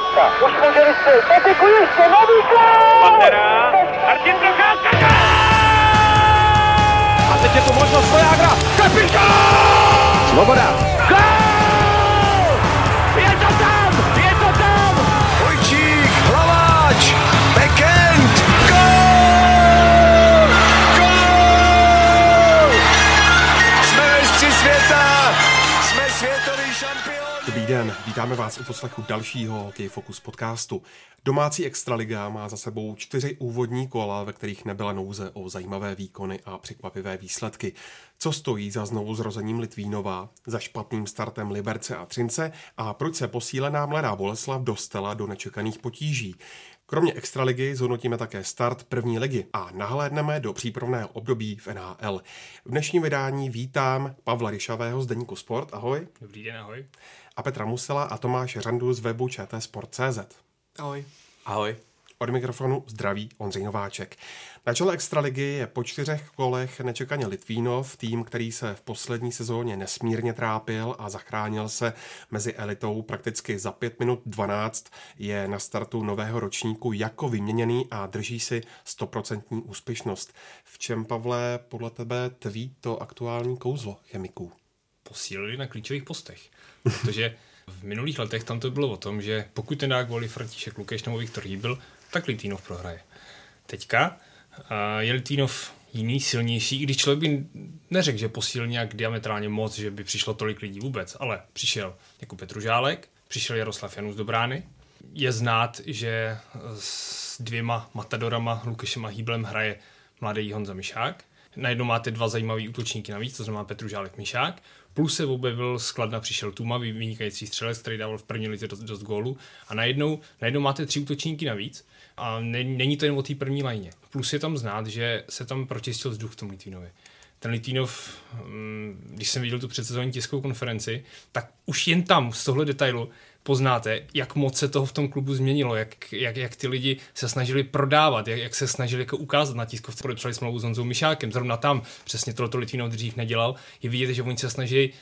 Procházka. Už může vystřelit. Peteku ještě, nový gol! Pantera, Martin Procházka, A teď je tu možnost Vojágra. Kapitán! Svoboda. Vítáme vás u poslechu dalšího Hokej Focus podcastu. Domácí extraliga má za sebou čtyři úvodní kola, ve kterých nebyla nouze o zajímavé výkony a překvapivé výsledky. Co stojí za znovu zrozením Litvínova, za špatným startem Liberce a Třince a proč se posílená mladá Boleslav dostala do nečekaných potíží. Kromě extraligy zhodnotíme také start první ligy a nahlédneme do přípravného období v NHL. V dnešním vydání vítám Pavla Ryšavého z Deníku Sport. Ahoj. Dobrý den, ahoj. A Petra Musela a Tomáše Řandu z webu čtsport.cz. Ahoj. Ahoj. Od mikrofonu zdraví Ondřej Nováček. Na čele extraligy je po čtyřech kolech nečekaně Litvínov, tým, který se v poslední sezóně nesmírně trápil a zachránil se mezi elitou prakticky za 5 minut 12, je na startu nového ročníku jako vyměněný a drží si 100% úspěšnost. V čem, Pavle, podle tebe tví to aktuální kouzlo chemiků? Posílili na klíčových postech, protože v minulých letech tam to bylo o tom, že pokud ten dá kvůli František Lukeš nebo Viktor Hýbl, tak Litínov prohraje. Teďka je Litínov jiný, silnější, i když člověk by neřekl, že posílil nějak diametrálně moc, že by přišlo tolik lidí vůbec, ale přišel jako Petružálek, přišel Jaroslav Janus do brány, je znát, že s dvěma matadorama, Lukešem a Hýblem, hraje mladý Honza Mišák. Najednou máte dva zajímavý útočníky navíc, to znamená Petružálek Mišák. Plus se objevil skladna, přišel Tuma, vynikající střelec, který dával v první lize dost, dost gólu. A najednou, najednou máte tři útočníky navíc. A ne, není to jen o té první lajně. Plus je tam znát, že se tam pročistil vzduch v tom Litvínově. Ten Litvinov, když jsem viděl tu předsezónní tiskovou konferenci, tak už jen tam z tohle detailu poznáte, jak moc se toho v tom klubu změnilo, jak, jak, jak ty lidi se snažili prodávat, jak, jak se snažili jako ukázat na tiskovce. Podepsali smlouvu s Honzou Mišákem, zrovna tam, přesně tohle Litvinov dřív nedělal. Je vidět, že oni se snaží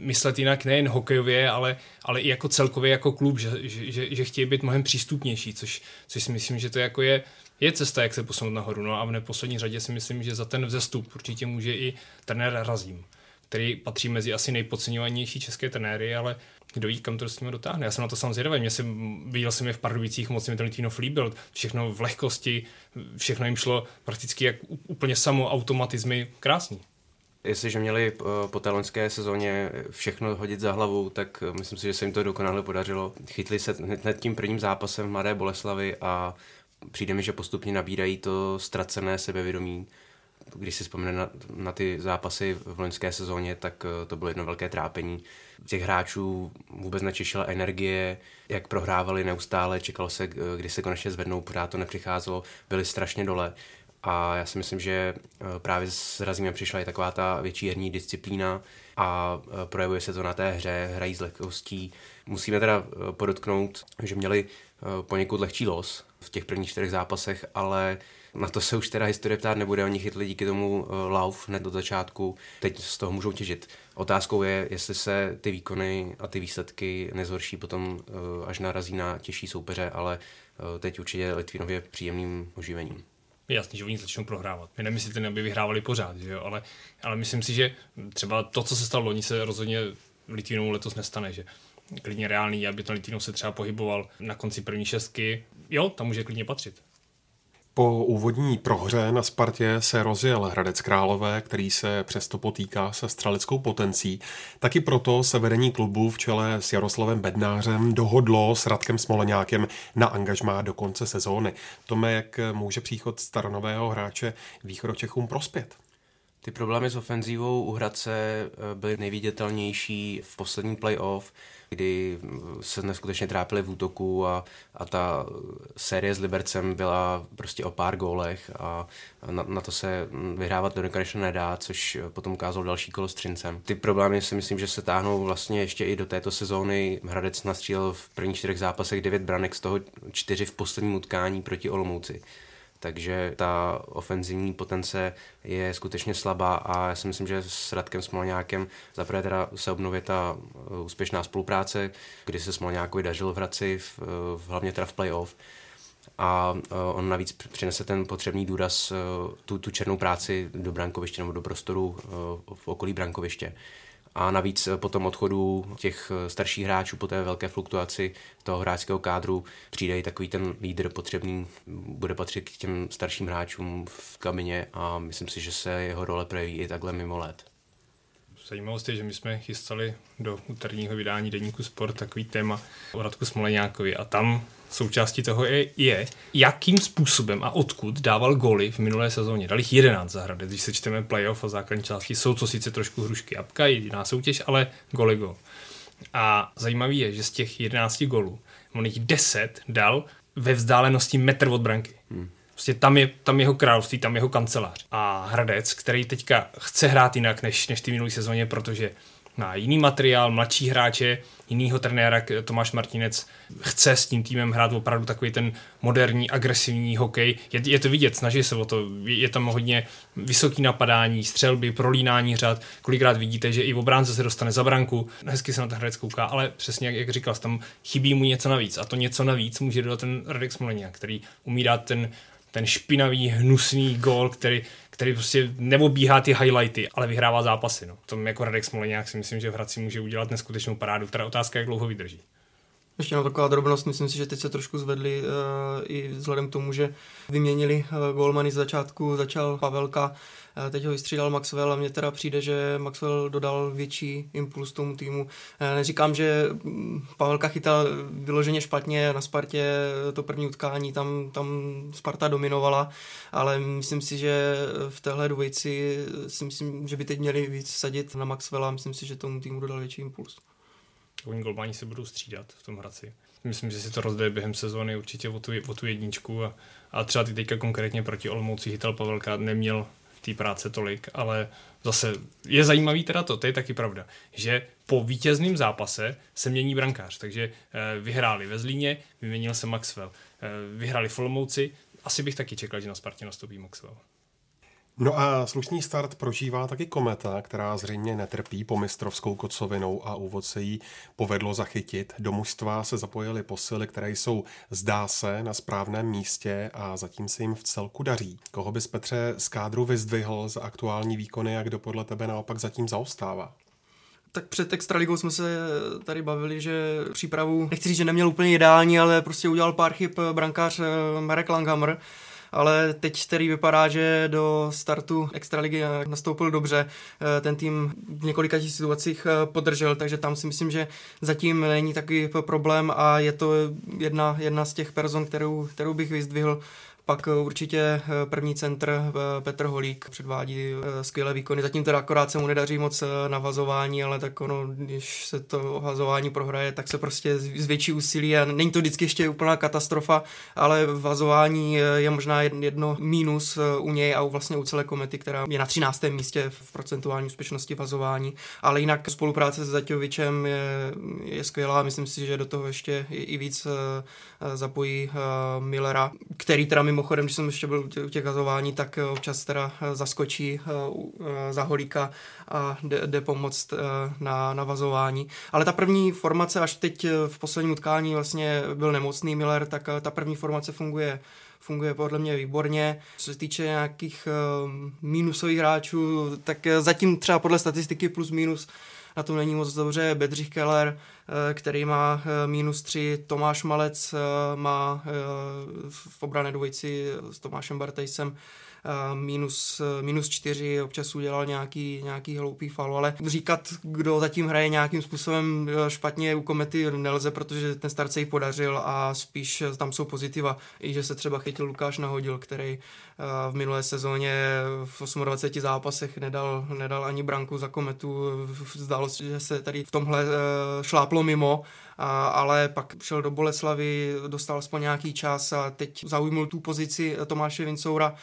myslet jinak nejen hokejově, ale, ale i jako celkově jako klub, že, že, že, že chtějí být mnohem přístupnější, což, což si myslím, že to jako je, je cesta, jak se posunout nahoru. No a v neposlední řadě si myslím, že za ten vzestup určitě může i trenér Razím, který patří mezi asi nejpodceňovanější české trenéry, ale kdo ví, kam to s ním dotáhne. Já jsem na to sám zvědavý. Mě jsem, viděl jsem je v Pardubicích, moc mi ten Litvinov líbil. Všechno v lehkosti, všechno jim šlo prakticky jak úplně samo automatizmy krásný. Jestliže měli po té loňské sezóně všechno hodit za hlavu, tak myslím si, že se jim to dokonale podařilo. Chytli se hned tím prvním zápasem v Mladé Boleslavy a přijde mi, že postupně nabírají to ztracené sebevědomí. Když si vzpomene na, na ty zápasy v loňské sezóně, tak to bylo jedno velké trápení. Těch hráčů vůbec nečešila energie, jak prohrávali neustále, čekalo se, kdy se konečně zvednou, pořád to nepřicházelo, byli strašně dole. A já si myslím, že právě s Razímem přišla i taková ta větší herní disciplína a projevuje se to na té hře, hrají s lehkostí. Musíme teda podotknout, že měli poněkud lehčí los v těch prvních čtyřech zápasech, ale na to se už teda historie ptát nebude, oni chytli díky tomu lauf hned do začátku, teď z toho můžou těžit. Otázkou je, jestli se ty výkony a ty výsledky nezhorší potom, až narazí na těžší soupeře, ale teď určitě Litvinově příjemným oživením. Je jasný, že oni začnou prohrávat. My nemyslíte, aby vyhrávali pořád, že jo? Ale, ale myslím si, že třeba to, co se stalo loni, se rozhodně Litvinovu letos nestane, že klidně reálný, aby ten Litvinov se třeba pohyboval na konci první šestky. Jo, tam může klidně patřit. Po úvodní prohře na Spartě se rozjel Hradec Králové, který se přesto potýká se střeleckou potencí. Taky proto se vedení klubu v čele s Jaroslavem Bednářem dohodlo s Radkem Smoleňákem na angažmá do konce sezóny. Tome, jak může příchod staronového hráče východočechům prospět? Ty problémy s ofenzívou u Hradce byly nejviditelnější v poslední playoff, kdy se neskutečně trápili v útoku a, a ta série s Libercem byla prostě o pár gólech a na, na to se vyhrávat do nekonečna nedá, což potom ukázal další kolo s Třincem. Ty problémy si myslím, že se táhnou vlastně ještě i do této sezóny. Hradec nastřílel v prvních čtyřech zápasech devět branek, z toho čtyři v posledním utkání proti Olomouci takže ta ofenzivní potence je skutečně slabá a já si myslím, že s Radkem Smolňákem zaprvé teda se obnově ta uh, úspěšná spolupráce, kdy se Smolňákovi dařilo v Hradci, v, v, hlavně teda v playoff, a uh, on navíc přinese ten potřebný důraz, tu, tu černou práci do brankoviště nebo do prostoru v okolí brankoviště. A navíc po tom odchodu těch starších hráčů, po té velké fluktuaci toho hráčského kádru, přijde i takový ten lídr potřebný, bude patřit k těm starším hráčům v kabině a myslím si, že se jeho role projeví i takhle mimo let. Zajímavost je, že my jsme chystali do úterního vydání Deníku Sport takový téma o Radku Smoleňákovi a tam součástí toho je, je, jakým způsobem a odkud dával góly v minulé sezóně. Dal jich 11 za když se čteme playoff a základní části, jsou to sice trošku hrušky apka, jediná soutěž, ale goly gol. A zajímavý je, že z těch 11 golů on jich 10 dal ve vzdálenosti metr od branky. Prostě tam je tam jeho království, tam jeho kancelář. A Hradec, který teďka chce hrát jinak než, než ty minulé sezóně, protože má jiný materiál, mladší hráče, jinýho trenéra, Tomáš Martinec chce s tím týmem hrát opravdu takový ten moderní, agresivní hokej. Je, je to vidět, snaží se o to. Je, je tam hodně vysoký napadání, střelby, prolínání řad. Kolikrát vidíte, že i obránce se dostane za branku, hezky se na ten hradec kouká, ale přesně jak, jak říkal, tam chybí mu něco navíc. A to něco navíc může dodat ten Radek Smolenia, který umí dát ten ten špinavý, hnusný gól, který, který prostě neobíhá ty highlighty, ale vyhrává zápasy. No. Tom jako Radek Smoleňák si myslím, že v Hradci může udělat neskutečnou parádu. Teda otázka, jak dlouho vydrží. Ještě na taková drobnost, myslím si, že teď se trošku zvedli uh, i vzhledem k tomu, že vyměnili uh, golmany z začátku, začal Pavelka, teď ho vystřídal Maxwell a mně teda přijde, že Maxwell dodal větší impuls tomu týmu. Uh, neříkám, že mm, Pavelka chytal vyloženě špatně na Spartě to první utkání, tam, tam Sparta dominovala, ale myslím si, že v téhle dvojici si myslím, že by teď měli víc sadit na Maxwella, myslím si, že tomu týmu dodal větší impuls oni golmani se budou střídat v tom Hradci. Myslím, že si to rozdaje během sezóny určitě o tu, o tu jedničku a, a třeba ty teďka konkrétně proti Olomouci Hytal Pavelka neměl té práce tolik, ale zase je zajímavý teda to, to je taky pravda, že po vítězném zápase se mění brankář, takže eh, vyhráli ve Zlíně, vyměnil se Maxwell, eh, vyhráli v Olomouci, asi bych taky čekal, že na Spartě nastoupí Maxwell. No a slušný start prožívá taky Kometa, která zřejmě netrpí po mistrovskou kocovinou a úvod se jí povedlo zachytit. Do mužstva se zapojily posily, které jsou, zdá se, na správném místě a zatím se jim v celku daří. Koho bys Petře z kádru vyzdvihl za aktuální výkony a kdo podle tebe naopak zatím zaostává? tak před Extraligou jsme se tady bavili, že přípravu, nechci říct, že neměl úplně ideální, ale prostě udělal pár chyb brankář eh, Marek Langhammer, ale teď který vypadá, že do startu Extraligy nastoupil dobře. Eh, ten tým v několika situacích eh, podržel, takže tam si myslím, že zatím není takový problém a je to jedna, jedna z těch person, kterou, kterou bych vyzdvihl pak eh, určitě eh, první centr eh, Petr Holík předvádí skvělé výkony. Zatím teda akorát se mu nedaří moc na vazování, ale tak ono, když se to vazování prohraje, tak se prostě zvětší úsilí a není to vždycky ještě úplná katastrofa, ale vazování je možná jedno mínus u něj a vlastně u celé komety, která je na 13. místě v procentuální úspěšnosti vazování. Ale jinak spolupráce s Zaťovičem je, je skvělá. Myslím si, že do toho ještě i víc zapojí Millera, který teda mimochodem, když jsem ještě byl u těch gazování, tak eh, občas teda eh, zaskočí eh, za holíka a jde, pomoct na navazování. Ale ta první formace, až teď v posledním utkání vlastně byl nemocný Miller, tak ta první formace funguje funguje podle mě výborně. Co se týče nějakých uh, mínusových hráčů, tak zatím třeba podle statistiky plus minus na tom není moc dobře. Bedřich Keller, eh, který má eh, minus 3, Tomáš Malec eh, má v obrané dvojici s Tomášem Bartejsem minus, minus čtyři, občas udělal nějaký, nějaký hloupý faul, ale říkat, kdo zatím hraje nějakým způsobem špatně u Komety nelze, protože ten start se jí podařil a spíš tam jsou pozitiva, i že se třeba chytil Lukáš Nahodil, který v minulé sezóně v 28 zápasech nedal, nedal ani branku za Kometu, zdálo se, že se tady v tomhle šláplo mimo a, ale pak šel do Boleslavy, dostal aspoň nějaký čas a teď zaujmul tu pozici Tomáše Vincoura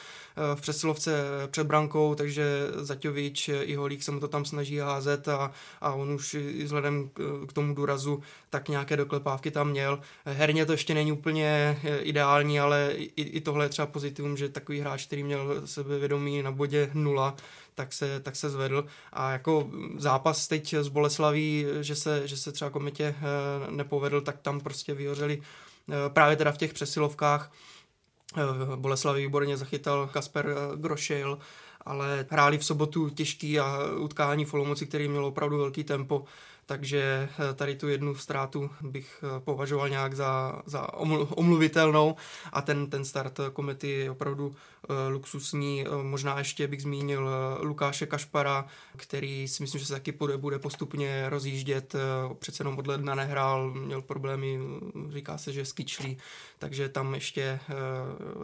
v přesilovce před brankou, takže Zaťovič i Holík se mu to tam snaží házet a, a on už vzhledem k tomu důrazu tak nějaké doklepávky tam měl. Herně to ještě není úplně ideální, ale i, i tohle je třeba pozitivum, že takový hráč, který měl sebevědomí na bodě nula, tak se, tak se zvedl. A jako zápas teď z Boleslaví, že se, že se třeba komitě eh, nepovedl, tak tam prostě vyhořeli eh, právě teda v těch přesilovkách. Eh, Boleslaví výborně zachytal Kasper Grošil, ale hráli v sobotu těžký a utkání v Olomouci, který měl opravdu velký tempo takže eh, tady tu jednu ztrátu bych eh, považoval nějak za, za omluvitelnou a ten, ten start komety je opravdu luxusní. Možná ještě bych zmínil Lukáše Kašpara, který si myslím, že se taky bude, bude postupně rozjíždět. Přece jenom od ledna nehrál, měl problémy, říká se, že je skičlý, takže tam ještě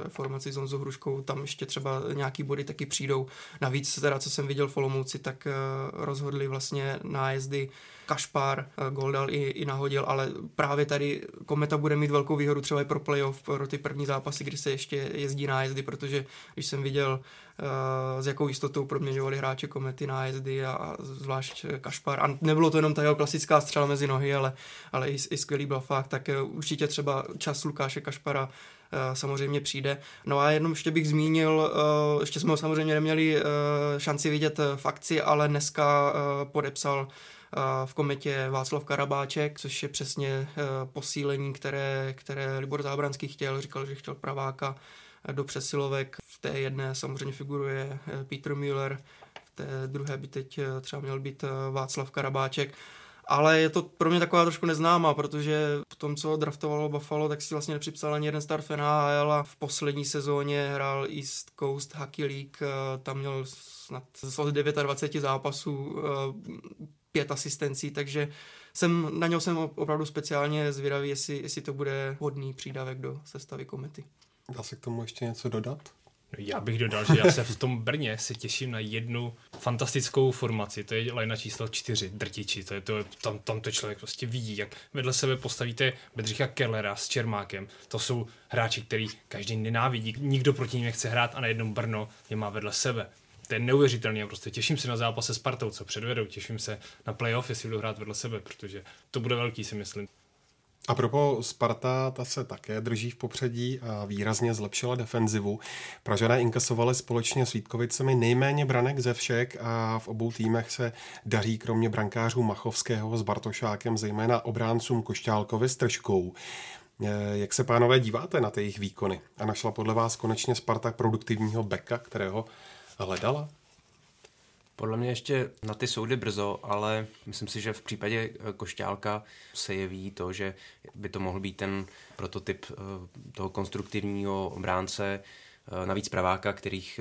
formaci s Hruškou, tam ještě třeba nějaký body taky přijdou. Navíc teda, co jsem viděl v Olomouci, tak rozhodli vlastně nájezdy Kašpar eh, gol dal i, i nahodil, ale právě tady Kometa bude mít velkou výhodu třeba i pro playoff, pro ty první zápasy, kdy se ještě jezdí nájezdy, protože když jsem viděl uh, s jakou jistotou proměňovali hráči Komety nájezdy a, a zvlášť Kašpar. A nebylo to jenom ta jeho klasická střela mezi nohy, ale, ale i, i skvělý blafák, tak uh, určitě třeba čas Lukáše Kašpara samozřejmě přijde. No a jenom ještě bych zmínil, ještě jsme ho samozřejmě neměli šanci vidět v akci, ale dneska podepsal v kometě Václav Karabáček, což je přesně eh, posílení, které, které Libor Zábranský chtěl. Říkal, že chtěl praváka eh, do přesilovek. V té jedné samozřejmě figuruje eh, Peter Müller, v té druhé by teď třeba měl být Václav Karabáček. Ale je to pro mě taková trošku neznámá, protože po tom, co draftovalo Buffalo, tak si vlastně nepřipsal ani jeden start v NHL a v poslední sezóně hrál East Coast Hockey League, tam měl snad z 29 zápasů pět asistencí, takže jsem, na něj jsem opravdu speciálně zvědavý, jestli, jestli to bude hodný přídavek do sestavy komety. Dá se k tomu ještě něco dodat? No já bych dodal, že já se v tom Brně si těším na jednu fantastickou formaci, to je lajna číslo čtyři, drtiči, to je to, tam, tam to člověk prostě vidí, jak vedle sebe postavíte Bedřicha Kellera s Čermákem, to jsou hráči, který každý nenávidí, nikdo proti ním nechce hrát a najednou Brno je má vedle sebe to je neuvěřitelné. Prostě těším se na zápas se Spartou, co předvedou, těším se na playoff, jestli budou hrát vedle sebe, protože to bude velký, si myslím. A propo Sparta, ta se také drží v popředí a výrazně zlepšila defenzivu. Pražané inkasovali společně s Vítkovicemi nejméně branek ze všech a v obou týmech se daří kromě brankářů Machovského s Bartošákem zejména obráncům Košťálkovi s Tržkou. Jak se, pánové, díváte na ty jejich výkony? A našla podle vás konečně Sparta produktivního beka, kterého hledala? Podle mě ještě na ty soudy brzo, ale myslím si, že v případě eh, Košťálka se jeví to, že by to mohl být ten prototyp eh, toho konstruktivního obránce, eh, navíc praváka, kterých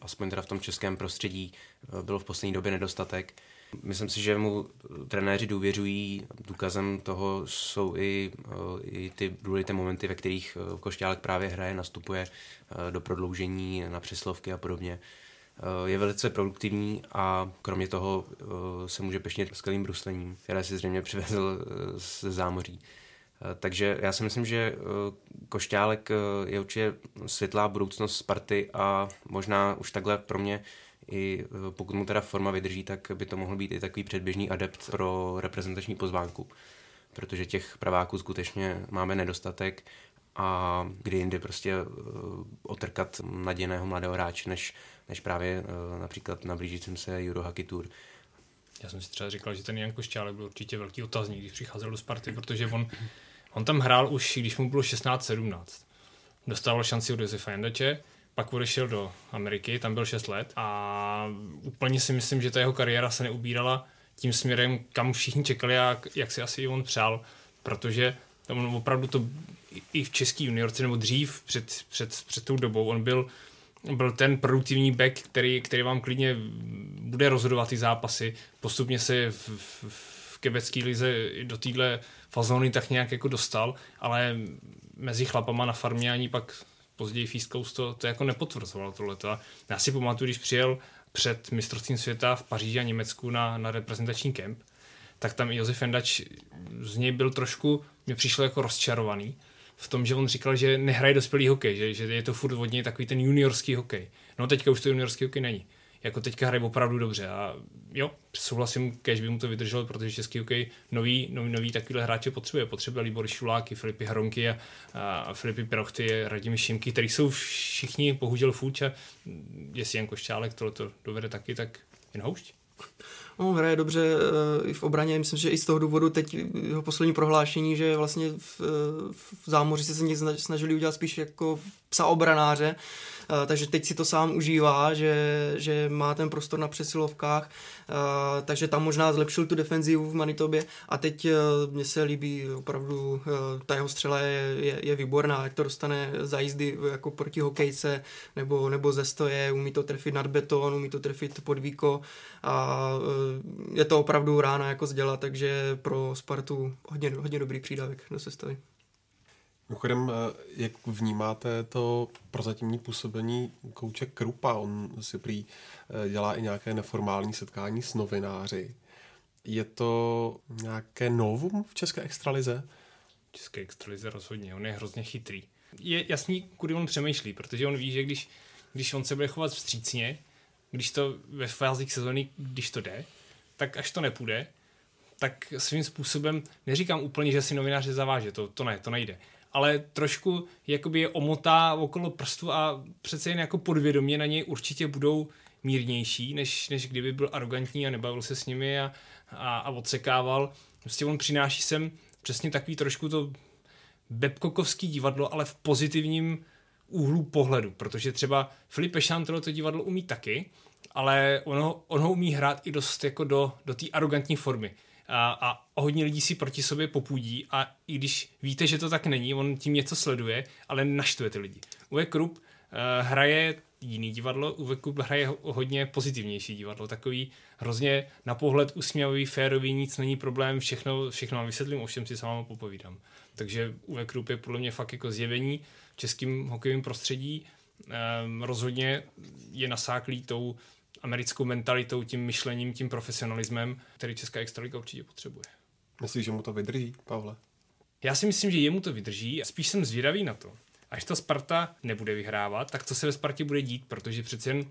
aspoň teda v tom českém prostředí bylo v poslední době nedostatek. Myslím si, že mu trenéři důvěřují. Důkazem toho jsou i, i ty důležité momenty, ve kterých Košťálek právě hraje, nastupuje do prodloužení na přeslovky a podobně. Eh, je velice produktivní a kromě toho eh, se může pešnět skvělým bruslením, které si zřejmě přivezl eh, ze zámoří. Takže já si myslím, že Košťálek je určitě světlá budoucnost Sparty a možná už takhle pro mě i pokud mu teda forma vydrží, tak by to mohl být i takový předběžný adept pro reprezentační pozvánku. Protože těch praváků skutečně máme nedostatek a kdy jindy prostě otrkat nadějného mladého hráče, než než právě uh, například na blížícím se Euro Hockey Tour. Já jsem si třeba říkal, že ten Jan Košťálek byl určitě velký otazník, když přicházel do Sparty, protože on, on tam hrál už, když mu bylo 16-17. Dostával šanci od Josefa Jandače, pak odešel do Ameriky, tam byl 6 let a úplně si myslím, že ta jeho kariéra se neubírala tím směrem, kam všichni čekali a jak si asi on přál, protože on opravdu to i v český juniorce nebo dřív před, před, před tou dobou, on byl byl ten produktivní back, který, který vám klidně bude rozhodovat ty zápasy. Postupně se v, v, v kebecké lize do téhle fazony tak nějak jako dostal, ale mezi chlapama na farmě ani pak později v East Coast to, to jako nepotvrzoval tohleto. Já si pamatuju, když přijel před mistrovstvím světa v Paříži a Německu na, na reprezentační kemp, tak tam Josef Endač z něj byl trošku, mě přišlo jako rozčarovaný v tom, že on říkal, že nehraje dospělý hokej, že, že je to furt od něj takový ten juniorský hokej. No teďka už to juniorský hokej není. Jako teďka hraje opravdu dobře a jo, souhlasím, kež by mu to vydrželo, protože český hokej nový, nový, nový takovýhle hráče potřebuje. Potřebuje Libor Šuláky, Filipy Hronky a, a Filipy Prochty, Radim Šimky, který jsou všichni bohužel fuč a jestli Jan Košťálek tohle to dovede taky, tak jen houšť. No, hraje dobře eh, i v obraně, myslím, že i z toho důvodu teď jeho poslední prohlášení, že vlastně v, v zámoři se se snažili udělat spíš jako psa obranáře, Eh, takže teď si to sám užívá, že, že má ten prostor na přesilovkách, eh, takže tam možná zlepšil tu defenzivu v Manitobě. A teď eh, mně se líbí opravdu, ta jeho střela je, je, je výborná, jak to dostane za jízdy jako proti hokejce nebo, nebo ze stoje, umí to trefit nad beton, umí to trefit pod víko. A je to opravdu rána jako sděla, takže pro Spartu hodně, hodně dobrý přídavek do sestavy. Mimochodem, eh, jak vnímáte to prozatímní působení kouče Krupa? On si prý eh, dělá i nějaké neformální setkání s novináři. Je to nějaké novum v České extralize? České extralize rozhodně, on je hrozně chytrý. Je jasný, kudy on přemýšlí, protože on ví, že když, když on se bude chovat vstřícně, když to ve fázích sezóny, když to jde, tak až to nepůjde, tak svým způsobem, neříkám úplně, že si novináři zaváže, to, to ne, to nejde, ale trošku jakoby je omotá okolo prstu a přece jen jako podvědomě na něj určitě budou mírnější, než, než kdyby byl arrogantní a nebavil se s nimi a, a, a odsekával. Prostě on přináší sem přesně takový trošku to Bebkokovský divadlo, ale v pozitivním úhlu pohledu, protože třeba Filip Pešantelo to divadlo umí taky, ale on ho, on ho umí hrát i dost jako do, do té arrogantní formy a, a hodně lidí si proti sobě popudí a i když víte, že to tak není, on tím něco sleduje, ale naštve ty lidi. Uwe Krupp uh, hraje jiný divadlo, Uwe Krupp hraje hodně pozitivnější divadlo, takový hrozně na pohled usměvavý, férový, nic není problém, všechno, všechno vám vysvětlím, ovšem si s váma popovídám. Takže Uwe Krupp je podle mě fakt jako zjevení v českém hokejovém prostředí, um, rozhodně je nasáklý tou americkou mentalitou, tím myšlením, tím profesionalismem, který Česká extraliga určitě potřebuje. Myslíš, že mu to vydrží, Pavle? Já si myslím, že jemu to vydrží. Spíš jsem zvědavý na to. Až ta Sparta nebude vyhrávat, tak co se ve Spartě bude dít, protože přece jen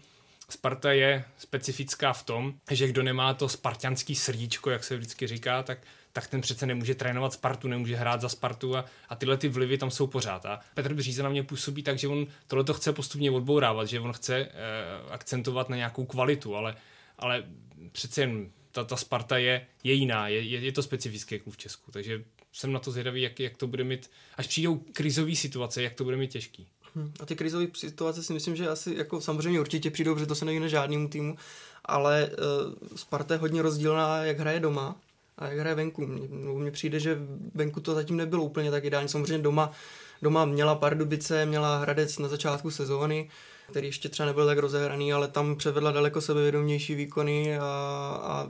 Sparta je specifická v tom, že kdo nemá to spartianský srdíčko, jak se vždycky říká, tak tak ten přece nemůže trénovat Spartu, nemůže hrát za Spartu a, a tyhle ty vlivy tam jsou pořád. A Petr Bříza na mě působí tak, že on tohle to chce postupně odbourávat, že on chce eh, akcentovat na nějakou kvalitu, ale, ale přece jen ta, ta Sparta je, je jiná, je, je, je to specifické klub v Česku, takže jsem na to zvědavý, jak, jak to bude mít, až přijdou krizové situace, jak to bude mít těžký. Hm, a ty krizové situace si myslím, že asi jako samozřejmě určitě přijdou, protože to se neví žádnému týmu, ale uh, Sparta je hodně rozdílná, jak hraje doma a jak hraje venku. Mně přijde, že venku to zatím nebylo úplně tak ideální. Samozřejmě doma, doma měla Pardubice, měla Hradec na začátku sezóny, který ještě třeba nebyl tak rozehraný, ale tam převedla daleko sebevědomější výkony a, a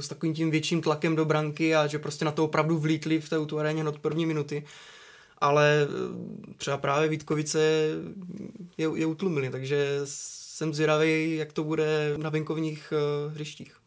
s takovým tím větším tlakem do branky a že prostě na to opravdu vlítli v té utuaréně hned první minuty. Ale eh, třeba právě Vítkovice je, je utlumili, takže jsem zvědavý, jak to bude na venkovních uh, hřištích.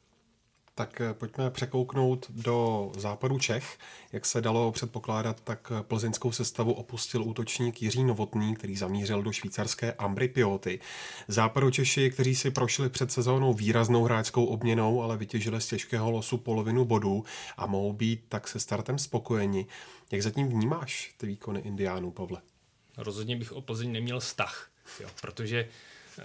Tak eh, pojďme překouknout do západu Čech. Jak se dalo předpokládat, tak plzeňskou sestavu opustil útočník Jiří Novotný, který zamířil do švýcarské Ambry Pioty. Západu Češi, kteří si prošli před sezónou výraznou hráčskou obměnou, ale vytěžili z těžkého losu polovinu bodů a mohou být tak se startem spokojeni. Jak zatím vnímáš ty výkony Indiánů, Pavle? Rozhodně bych o Plzeň neměl vztah, jo, protože uh,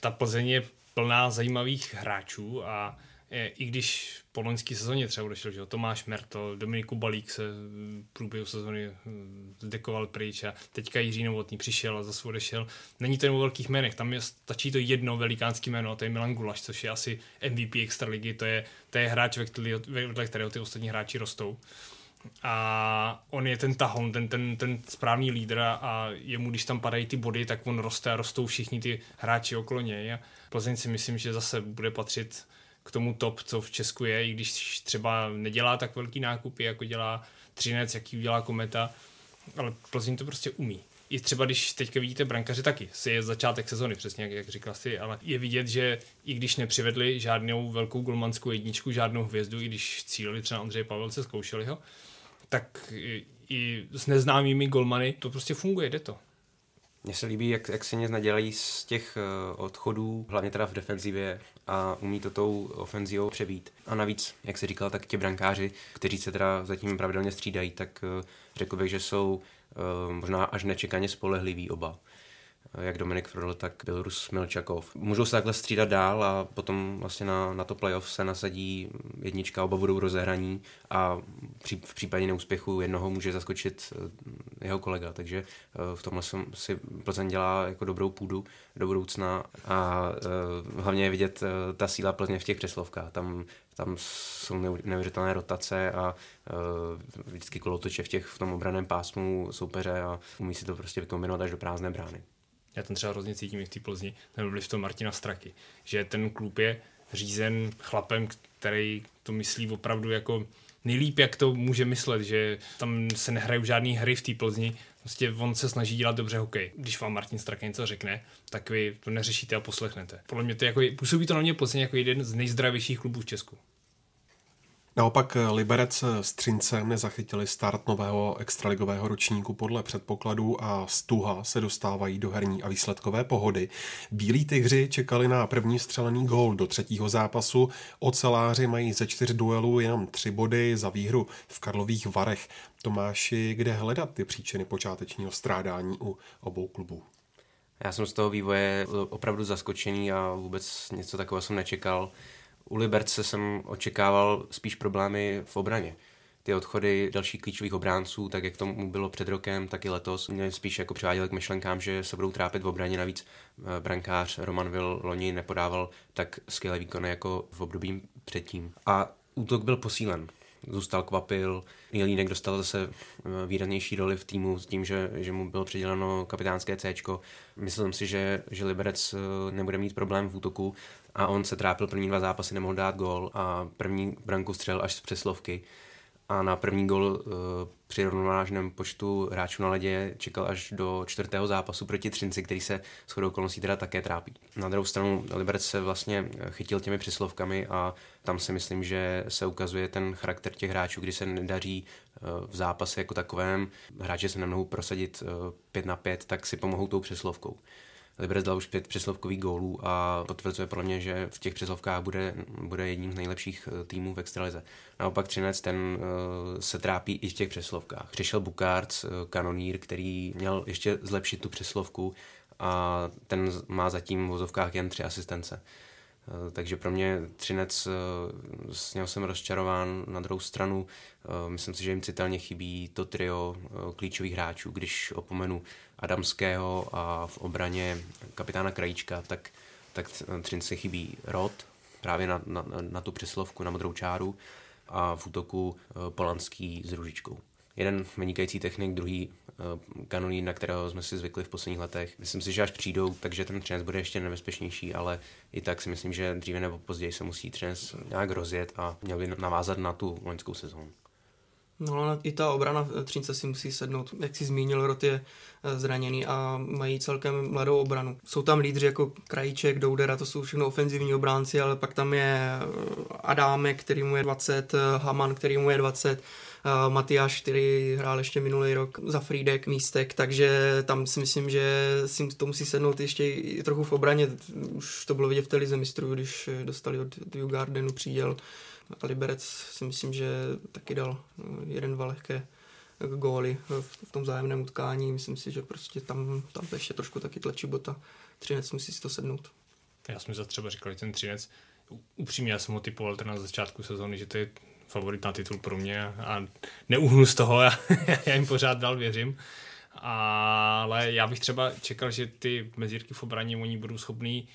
ta Plzeň je plná zajímavých hráčů a i když po loňské sezóně třeba odešel, že jo, Tomáš Merto, Dominiku Balík se v průběhu sezóny hm, zdekoval pryč a teďka Jiří Novotný přišel a zase odešel. Není to jen o velkých jménech, tam je, stačí to jedno velikánský jméno a to je Milan Gulaš, což je asi MVP extraligy, to je, to je hráč, ve kterého ty ostatní hráči rostou. A on je ten tahon, ten, ten, ten správný lídr a jemu, když tam padají ty body, tak on roste a rostou všichni ty hráči okolo něj. A Plzeň si myslím, že zase bude patřit k tomu top, co v Česku je, i když třeba nedělá tak velký nákupy, jako dělá Třinec, jaký udělá Kometa, ale Plzeň to prostě umí. i třeba když teďka vidíte brankaři taky, si je začátek sezony, přesně jak, jak říkal si, ale je vidět, že i když nepřivedli žádnou velkou golmanskou jedničku, žádnou hvězdu, i když cílili třeba Andřeje Pavelce, zkoušeli ho, tak i s neznámými golmany to prostě funguje, jde to. Mně se líbí, jak, jak se nic nedělají z těch uh, odchodů, hlavně teda v defenzivě a umí to tou ofenzivou přebít. A navíc, jak se říkal, tak ti brankáři, kteří se teda zatím pravidelně střídají, tak uh, řekl bych, že jsou uh, možná až nečekaně spolehliví oba jak Dominik Frodl, tak Bělorus Milčakov. Můžou se takhle střídat dál a potom vlastně na, na to playoff se nasadí jednička, oba budou rozehraní a v případě neúspěchu jednoho může zaskočit eh, jeho kolega, takže eh, v tomhle jsem si Plzeň dělá jako dobrou půdu do budoucna a eh, hlavně je vidět ta síla Plzně v těch přeslovkách. Tam tam jsou neuvěřitelné rotace a uh, vždycky kolotoče v, těch, v tom obraném pásmu soupeře a umí si to prostě vykombinovat až do prázdné brány já ten třeba hrozně cítím i v té Plzni, ten vliv toho Martina Straky, že ten klub je řízen chlapem, který to myslí opravdu jako nejlíp, jak to může myslet, že tam se nehrají žádný hry v té Plzni, prostě on se snaží dělat dobře hokej. Když vám Martin Straka něco řekne, tak vy to neřešíte a poslechnete. Podle mě to jako, působí to na mě Plzeň jako jeden z nejzdravějších klubů v Česku. Naopak Liberec s Třincem nezachytili start nového extraligového ročníku podle předpokladů a Stuha se dostávají do herní a výsledkové pohody. Bílí tygři čekali na první střelený gól do třetího zápasu. Oceláři mají ze čtyř duelů jenom tři body za výhru v Karlových Varech. Tomáši, kde hledat ty příčiny počátečního strádání u obou klubů? Já jsem z toho vývoje opravdu zaskočený a vůbec něco takového jsem nečekal. U Liberce jsem očekával spíš problémy v obraně. Ty odchody dalších klíčových obránců, tak jak tomu bylo před rokem, tak i letos, mě spíš jako přiváděly k myšlenkám, že se budou trápit v obraně. Navíc eh, brankář Roman Vil loni nepodával tak skvělé výkony jako v období předtím. A útok byl posílen zůstal kvapil. Jelínek dostal zase eh, výraznější roli v týmu s tím, že, že mu bylo přiděleno kapitánské C. Myslím si, že, že Liberec eh, nebude mít problém v útoku a on se trápil první dva zápasy, nemohl dát gol a první branku střel až z přeslovky a na první gol uh, při rovnovážném počtu hráčů na ledě čekal až do čtvrtého zápasu proti Třinci, který se s chodou okolností teda také trápí. Na druhou stranu Liberec se vlastně chytil těmi přeslovkami a tam si myslím, že se ukazuje ten charakter těch hráčů, kdy se nedaří uh, v zápase jako takovém, hráči se nemohou prosadit uh, pět na pět, tak si pomohou tou přeslovkou. Liberec už pět přeslovkových gólů a potvrzuje pro mě, že v těch přeslovkách bude, bude jedním z nejlepších eh, týmů v extralize. Naopak Třinec ten uh, se trápí i v těch přeslovkách. Přišel Bukarc, uh, kanonýr, který měl ještě zlepšit tu přeslovku a ten má zatím v vozovkách jen tři asistence. Eh, takže pro mě Třinec, eh, s něho jsem rozčarován. Na druhou stranu, eh, myslím si, že jim citelně chybí to trio klíčových hráčů. Když opomenu Adamského a v obraně kapitána Krajíčka, tak, tak Třinci chybí Rod, právě na, na, na tu přeslovku, na modrou čáru a v útoku Polanský s Ružičkou. Jeden vynikající technik, druhý Eh, kanoní, na kterého jsme si zvykli v posledních letech. Myslím si, že až přijdou, takže ten třenec bude ještě nebezpečnější, ale i tak si myslím, že dříve nebo později se musí třenec nějak rozjet a měl by navázat na tu loňskou sezónu. No ale i ta obrana Třince si musí sednout. Jak si zmínil, Rot je eh, zraněný a mají celkem mladou obranu. Jsou tam lídři jako Krajíček, Doudera, to jsou všechno ofenzivní obránci, ale pak tam je eh, Adámek, který mu je 20, Haman, který mu je 20, Matyáš, který hrál ještě minulý rok za Friedek místek, takže tam si myslím, že si to musí sednout ještě i trochu v obraně. Už to bylo vidět v televizi mistrů, když dostali od View Gardenu příděl. A Liberec si myslím, že taky dal jeden, dva lehké góly v tom zájemném utkání. Myslím si, že prostě tam, tam ještě trošku taky tlačí bota. Třinec musí si to sednout. Já jsem za třeba říkal, ten Třinec, upřímně já jsem ho typoval na začátku sezóny, že to je favorit na titul pro mě a neuhnu z toho, já, já jim pořád dal věřím. Ale já bych třeba čekal, že ty mezírky v obraně oni budou schopní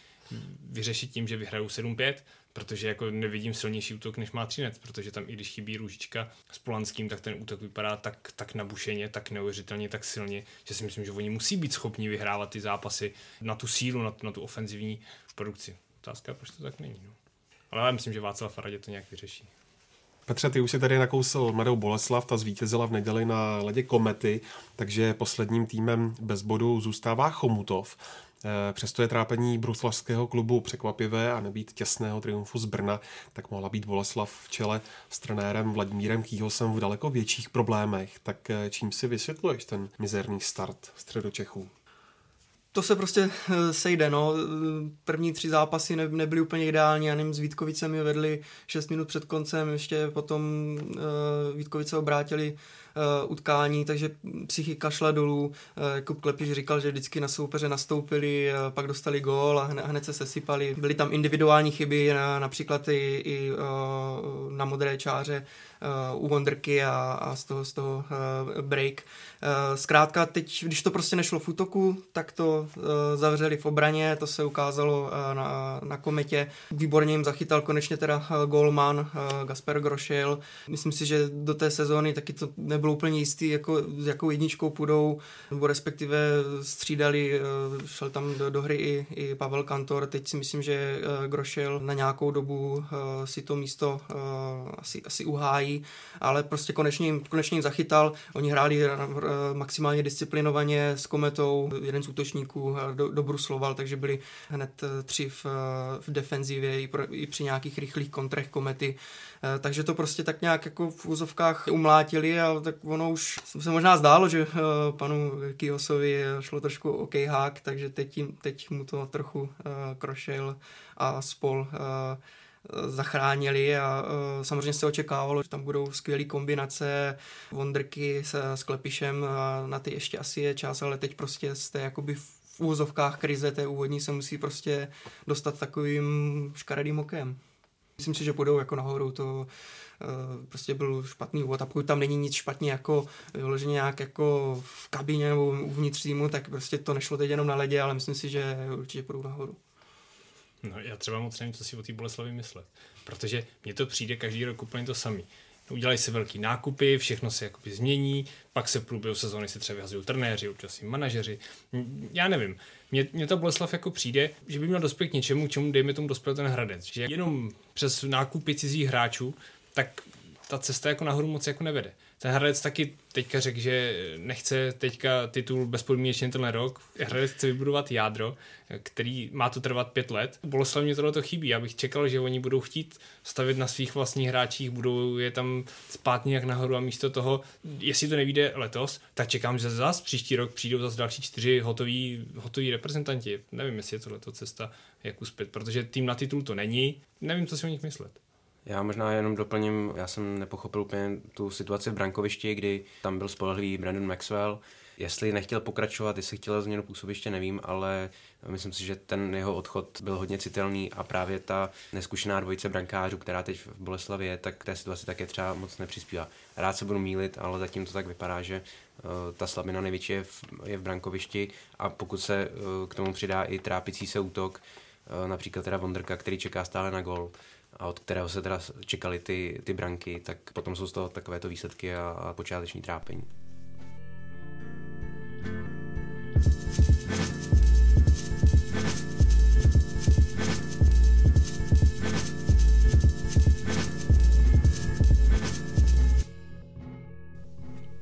vyřešit tím, že vyhrajou 7-5, protože jako nevidím silnější útok, než má Třinec, protože tam i když chybí Růžička s Polanským, tak ten útok vypadá tak, tak nabušeně, tak neuvěřitelně, tak silně, že si myslím, že oni musí být schopni vyhrávat ty zápasy na tu sílu, na na tu ofenzivní produkci. Otázka, proč to tak není. No. Ale já myslím, že Václav Faradě to nějak vyřeší. Petře, ty už si tady nakousil Mladou Boleslav, ta zvítězila v neděli na ledě Komety, takže posledním týmem bez bodu zůstává Chomutov. Eh, přesto je trápení bruslavského klubu překvapivé a nebýt těsného triumfu z Brna, tak mohla být Boleslav v čele s trenérem Vladimírem Kýhosem v daleko větších problémech. Tak eh, čím si vysvětluješ ten mizerný start středočechů? To se prostě eh, sejde, no. První tři zápasy ne, nebyly úplně ideální, nevím, s Vítkovicemi vedli 6 minut před koncem, ještě potom uh, Vítkovice obrátili uh, utkání, takže psychika šla dolů. Uh, Jakub Klepiš říkal, že vždycky na soupeře nastoupili, uh, pak dostali gól a hned, hned se sesypali. Byly tam individuální chyby, na, například i, i uh, na modré čáře uh, u Wonderky a, a z toho, z toho uh, break. Uh, zkrátka teď, když to prostě nešlo v útoku, tak to zavřeli v obraně, to se ukázalo na, na kometě. Výborně jim zachytal konečně teda golman Gasper Grošil. Myslím si, že do té sezóny taky to nebylo úplně jistý, jako, s jakou jedničkou půjdou, nebo respektive střídali, šel tam do, do hry i, i Pavel Kantor. Teď si myslím, že Grošil na nějakou dobu si to místo asi, asi uhájí hrají, ale prostě konečně jim, konečně jim zachytal. Oni hráli eh, maximálně disciplinovaně s Kometou, jeden z útočníků eh, do, do Brusloval, takže byli hned eh, tři v, v defenzivě i, pro, i při nějakých rychlých kontrech Komety. Takže to prostě tak nějak jako v úzovkách umlátili a tak ono už se možná zdálo, že panu Kiosovi šlo trošku OK hák, takže teď, jim, teď mu to trochu krošil a spol zachránili a uh, samozřejmě se očekávalo, že tam budou skvělé kombinace Wonderky s, s Klepišem a na ty ještě asi je čas, ale teď prostě jste jakoby v úzovkách krize té úvodní se musí prostě dostat takovým škaredým okem. Myslím si, že půjdou jako nahoru, to uh, prostě byl špatný úvod a pokud tam není nic špatně jako vyloženě nějak jako v kabině nebo uvnitř týmu, tak prostě to nešlo teď jenom na ledě, ale myslím si, že určitě půjdou nahoru. No, já třeba moc nevím, co si o té Boleslavi myslet, protože mně to přijde každý rok úplně to samý. Udělají se velký nákupy, všechno se jakoby změní, pak se v průběhu sezóny se třeba vyhazují trenéři, občas i manažeři. Já nevím, mně, mně to Boleslav jako přijde, že by měl dospět k něčemu, čemu dejme tomu dospěl ten Hradec. Že jenom přes nákupy cizích hráčů, tak ta cesta jako nahoru moc jako nevede. Ten Hradec taky teďka řekl, že nechce teďka titul bezpodmínečně tenhle rok. Hradec chce vybudovat jádro, který má to trvat pět let. Boleslav mě tohle to chybí. Já bych čekal, že oni budou chtít stavit na svých vlastních hráčích, budou je tam spát nějak nahoru a místo toho, jestli to nevíde letos, tak čekám, že zase příští rok přijdou zase další čtyři hotoví, hotoví reprezentanti. Nevím, jestli je tohle cesta, jak uspět, protože tým na titul to není. Nevím, co si o nich myslet. Já možná jenom doplním, já jsem nepochopil úplně tu situaci v brankovišti, kdy tam byl spolehlivý Brandon Maxwell. Jestli nechtěl pokračovat, jestli chtěl změnu působiště, nevím, ale myslím si, že ten jeho odchod byl hodně citelný a právě ta neskušená dvojice brankářů, která teď v Boleslavě je, tak té situaci také třeba moc nepřispívá. Rád se budu mílit, ale zatím to tak vypadá, že uh, ta slabina největší je v, je v brankovišti a pokud se uh, k tomu přidá i trápící se útok, uh, například teda Vondrka, který čeká stále na gol, a od kterého se teda čekali ty, ty branky, tak potom jsou z toho takovéto výsledky a, a počáteční trápení.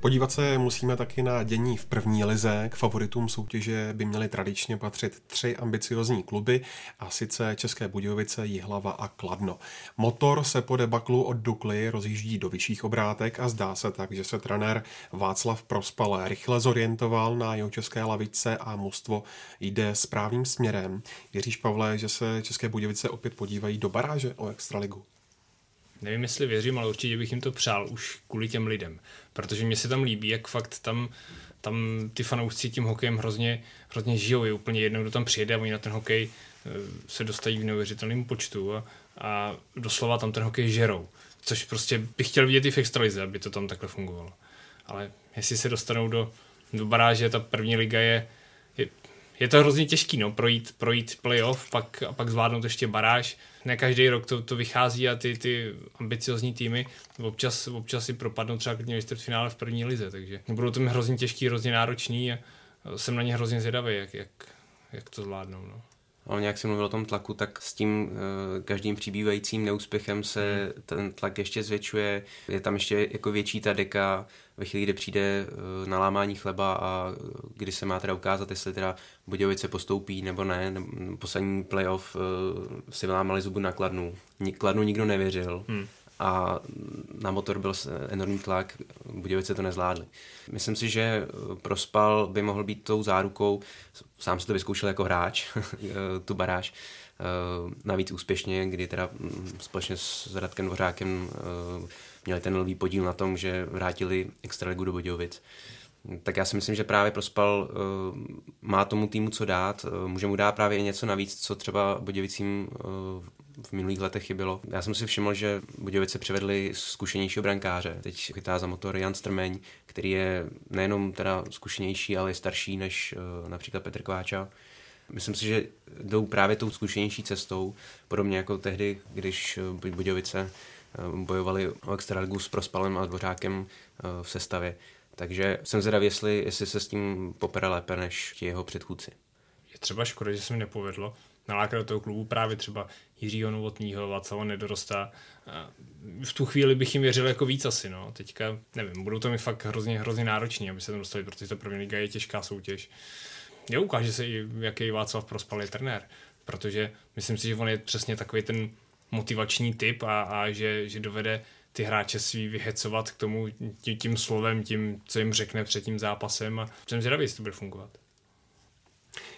Podívat se musíme taky na dění v první lize. K favoritům soutěže by měly tradičně patřit tři ambiciozní kluby, a sice České Budějovice, Jihlava a Kladno. Motor se po debaklu od Dukly rozjíždí do vyšších obrátek a zdá se tak, že se trenér Václav Prospal rychle zorientoval na jeho české lavice a mužstvo jde správným směrem. Věříš, Pavle, že se České Budějovice opět podívají do baráže o Extraligu? nevím, jestli věřím, ale určitě bych jim to přál už kvůli těm lidem. Protože mě se tam líbí, jak fakt tam, tam ty fanoušci tím hokejem hrozně, hrozně žijou. Je úplně jedno, kdo tam přijede a oni na ten hokej eh, se dostají v neuvěřitelném počtu a, a doslova tam ten hokej žerou. Což prostě bych chtěl vidět i v extralize, aby to tam takhle fungovalo. Ale jestli se dostanou do, do baráže, ta první liga je, je, je to hrozně těžký, no, projít, projít playoff, pak, a pak zvládnout ještě baráž, ne každý rok to, to vychází a ty, ty ambiciozní týmy občas, občas si propadnou třeba klidně v finále v první lize, takže budou to mi hrozně těžký, hrozně náročný a jsem na ně hrozně zvědavý, jak, jak, jak to zvládnou. No. ale nějak si mluvil o tom tlaku, tak s tím uh, každým přibývajícím neúspěchem se hmm. ten tlak ještě zvětšuje. Je tam ještě jako větší ta deka ve chvíli, kdy přijde uh, na lámání chleba a kdy se má teda ukázat, jestli teda Budějovice postoupí nebo ne. Poslední playoff uh, si vylámali zubu na Kladnu. Kladnu nikdo nevěřil. Hmm a na motor byl enormní tlak, Budějovice to nezvládli. Myslím si, že Prospal by mohl být tou zárukou, sám si to vyzkoušel jako hráč, tu baráž, navíc úspěšně, kdy teda mm, společně s Radkem Dvořákem eh, měli ten lvý podíl na tom, že vrátili extraligu do Budějovic. Tak já si myslím, že právě Prospal uh, má tomu týmu co dát, uh, může mu dát právě něco navíc, co třeba Budějovicím uh, v minulých letech chybělo. Já jsem si všiml, že Budějovice přivedli zkušenějšího brankáře. Teď chytá za motor Jan Strmeň, který je nejenom teda zkušenější, ale je starší než uh, například Petr Kváča. Myslím si, že jdou právě tou zkušenější cestou, podobně jako tehdy, když Budějovice bojovali o extraligu s Prospalem a Dvořákem v sestavě. Takže jsem zvědavý, jestli, jestli se s tím popere lépe než ti jeho předchůdci. Je třeba škoda, že se mi nepovedlo nalákat do toho klubu právě třeba Jiřího Novotního, Václava Nedorosta. V tu chvíli bych jim věřil jako víc asi, no. Teďka, nevím, budou to mi fakt hrozně, hrozně nároční, aby se tam dostali, protože to první liga je těžká soutěž. Jo, ukáže se i, jaký Václav Prospal je trenér, protože myslím si, že on je přesně takový ten motivační typ a, a že, že dovede ty hráče svý vyhecovat k tomu tím, tím slovem, tím, co jim řekne před tím zápasem a jsem zvědavý, jestli to bude fungovat.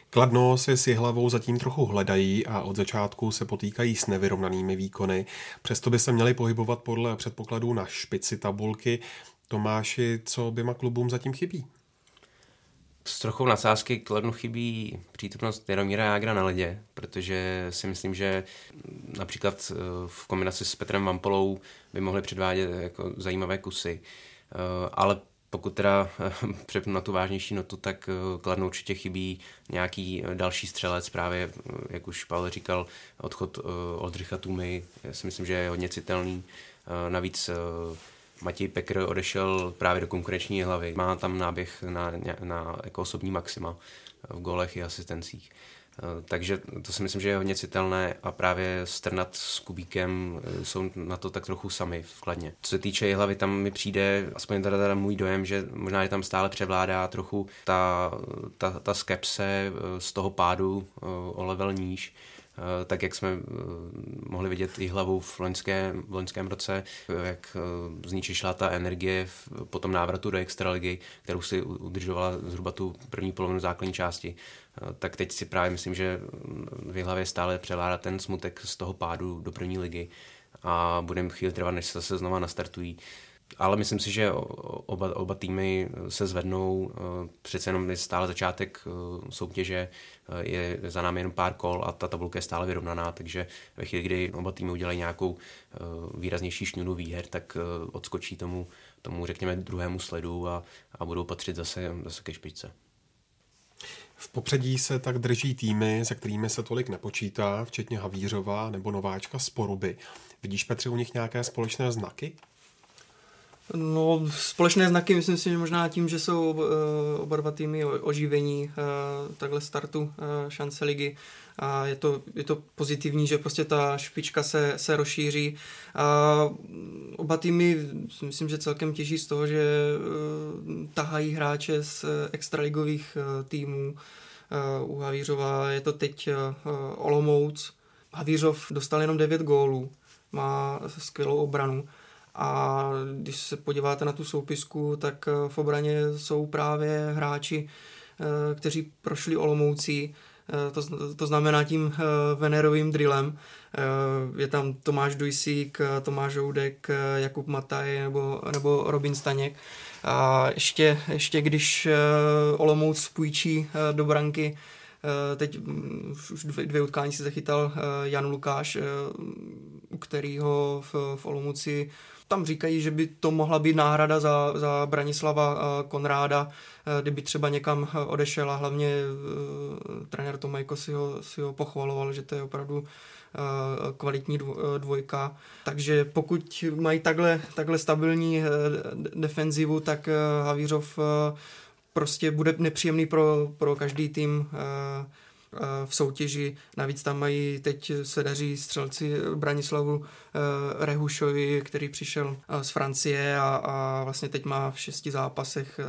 Kladno si s hlavou zatím trochu hledají a od začátku se potýkají s nevyrovnanými výkony. Přesto by se měli pohybovat podle předpokladů na špici tabulky. Tomáši, co oběma klubům zatím chybí? S trochou nadsázky Kladnu chybí přítomnost Jaromíra Jágra na ledě, protože si myslím, že například eh, v kombinaci s Petrem Vampolou by mohli předvádět jako zajímavé kusy. Eh, ale pokud teda eh, přepnu na tu vážnější notu, tak Kladno určitě chybí nějaký další střelec, právě, jak už Pavel říkal, odchod Oldřicha Tumy, já si myslím, že je hodně citelný. Navíc Matěj Pekr odešel právě do konkurenční hlavy. Má tam náběh na, na jako osobní maxima v golech i asistencích. Eh, takže to si myslím, že je hodně citelné a právě Strnat s Kubíkem eh, jsou na to tak trochu sami v Kladně. Co se týče hlavy, tam mi přijde, aspoň teda, teda můj dojem, že možná je tam stále převládá trochu ta, ta, ta skepse eh, z toho pádu o level níž tak jak jsme eh, mohli vidět i hlavu v loňském, v loňském roce, jak eh, z ní šla ta energie po tom návratu do extraligy, kterou si udržovala zhruba tu první polovinu základní části, tak teď si právě myslím, že v hlavě stále převládá ten smutek z toho pádu do první ligy a budeme chvíli trvat, než se zase znova nastartují ale myslím si, že oba, oba týmy se zvednou. Eh, přece jenom je stále začátek eh, soutěže, eh, je za námi jenom pár kol a ta tabulka je stále vyrovnaná, takže ve chvíli, kdy oba týmy udělají nějakou výraznější šňůru výher, tak odskočí tomu, tomu řekněme, druhému sledu a, a budou patřit zase, zase ke špičce. V popředí se tak drží týmy, se kterými se tolik nepočítá, včetně Havířova nebo nováčka z Poruby. Vidíš, Petře, u nich nějaké společné znaky? No, společné znaky, myslím si, že možná tím, že jsou uh, oba dva týmy oživení uh, takhle startu uh, šance ligy a je to, je to pozitivní, že prostě ta špička se, se rozšíří a oba týmy myslím, že celkem těží z toho, že tahají hráče z extraligových týmů. U Havířova je to teď Olomouc. Havířov dostal jenom 9 gólů, má skvělou obranu a když se podíváte na tu soupisku, tak eh, v obraně jsou právě hráči, eh, kteří prošli Olomoucí, eh, to, to znamená tím Venerovým drillem. Je tam Tomáš Dujsík, Tomáš Houdek, Jakub Mataj nebo, nebo Robin Staněk. A ještě, ještě když Olomouc půjčí do branky Teď mm, už dvě, dvě utkání si zachytal Jan Lukáš, u kterého v, v Olomouci tam říkají, že by to mohla být náhrada za, za Branislava eh, Konráda, eh, kdyby třeba někam eh, odešel a hlavně trenér Tomajko si ho, si ho pochvaloval, že to je opravdu kvalitní dvojka. Takže pokud mají takhle, takhle stabilní defenzivu, tak Havířov prostě bude nepříjemný pro, pro každý tým v soutěži. Navíc tam mají, teď se daří střelci Branislavu Rehušovi, který přišel z Francie a, a vlastně teď má v šesti zápasech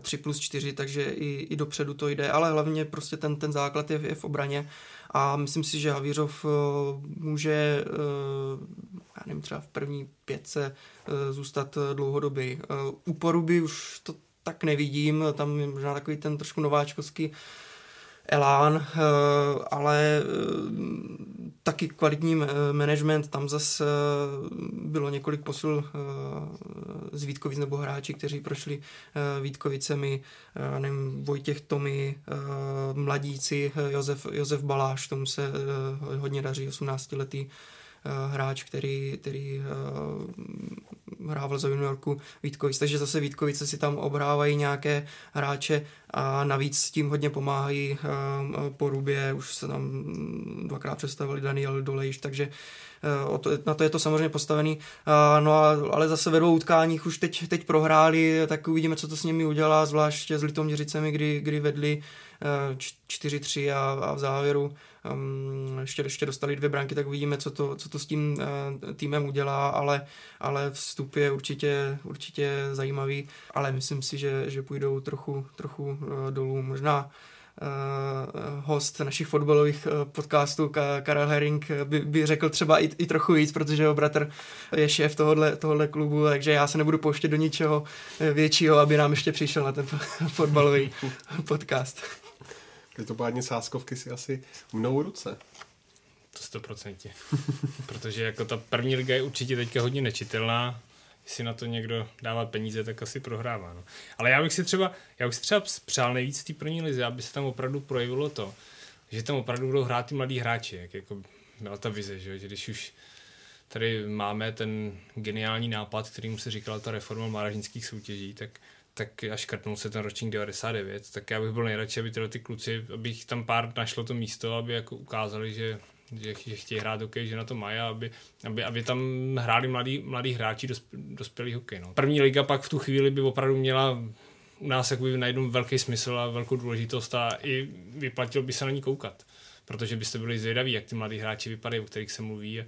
3 plus 4, takže i, i dopředu to jde, ale hlavně prostě ten, ten základ je, je v obraně a myslím si, že Havířov může já nevím, třeba v první pětce zůstat dlouhodobě. U Poruby už to tak nevidím, tam je možná takový ten trošku nováčkovský elán, eh, ale eh, taky kvalitní eh, management, tam zase bylo několik posil z Vítkovic nebo hráči, kteří prošli Vítkovicemi, nevím, Vojtěch Tomy, mladíci, Josef, Josef Baláš, tomu se hodně daří, 18 letý Eh, hráč, který, který uh, hrával za juniorku Vítkovic, takže zase Vítkovice si tam obrávají nějaké hráče a navíc s tím hodně pomáhají uh, po Rubě, už se tam dvakrát představili Daniel Dolejš, takže na to je to samozřejmě postavený, no a, ale zase ve dvou utkáních už teď, teď prohráli, tak uvidíme, co to s nimi udělá, zvláště s Litoměřicemi, kdy, kdy vedli 4-3 a, a v závěru um, ještě, ještě dostali dvě branky, tak uvidíme, co to, co to s tím uh, týmem udělá, ale, ale vstup je určitě, určitě zajímavý, ale myslím si, že, že půjdou trochu, trochu uh, dolů. Možná host našich fotbalových podcastů Karel Herring by, by řekl třeba i, i trochu víc, protože jeho bratr je šéf tohohle, tohohle klubu, takže já se nebudu pouštět do ničeho většího, aby nám ještě přišel na ten fotbalový podcast. Každopádně sáskovky si asi mnou ruce. To stoprocentně. Protože jako ta první liga je určitě teďka hodně nečitelná. Jestli na to někdo dává peníze, tak asi prohrává. No. Ale já bych si třeba, já bych si třeba přál nejvíc té první lize, aby se tam opravdu projevilo to, že tam opravdu budou hrát ty mladí hráči, jak jako byla ta vize, že, že když už tady máme ten geniální nápad, kterým se říkala ta reforma mládežnických soutěží, tak tak až škrtnul se ten ročník 99, tak já bych byl nejradši, aby tyhle ty kluci, aby jich tam pár našlo to místo, aby jako ukázali, že, že, že chtějí hrát hokej, že na to mají, aby, aby, aby tam hráli mladí, mladí hráči dosp, dospělý hokej. No. První liga pak v tu chvíli by opravdu měla u nás jakoby najednou velký smysl a velkou důležitost a i vyplatil by se na ní koukat. Protože byste byli zvědaví, jak ty mladí hráči vypadají, o kterých se mluví.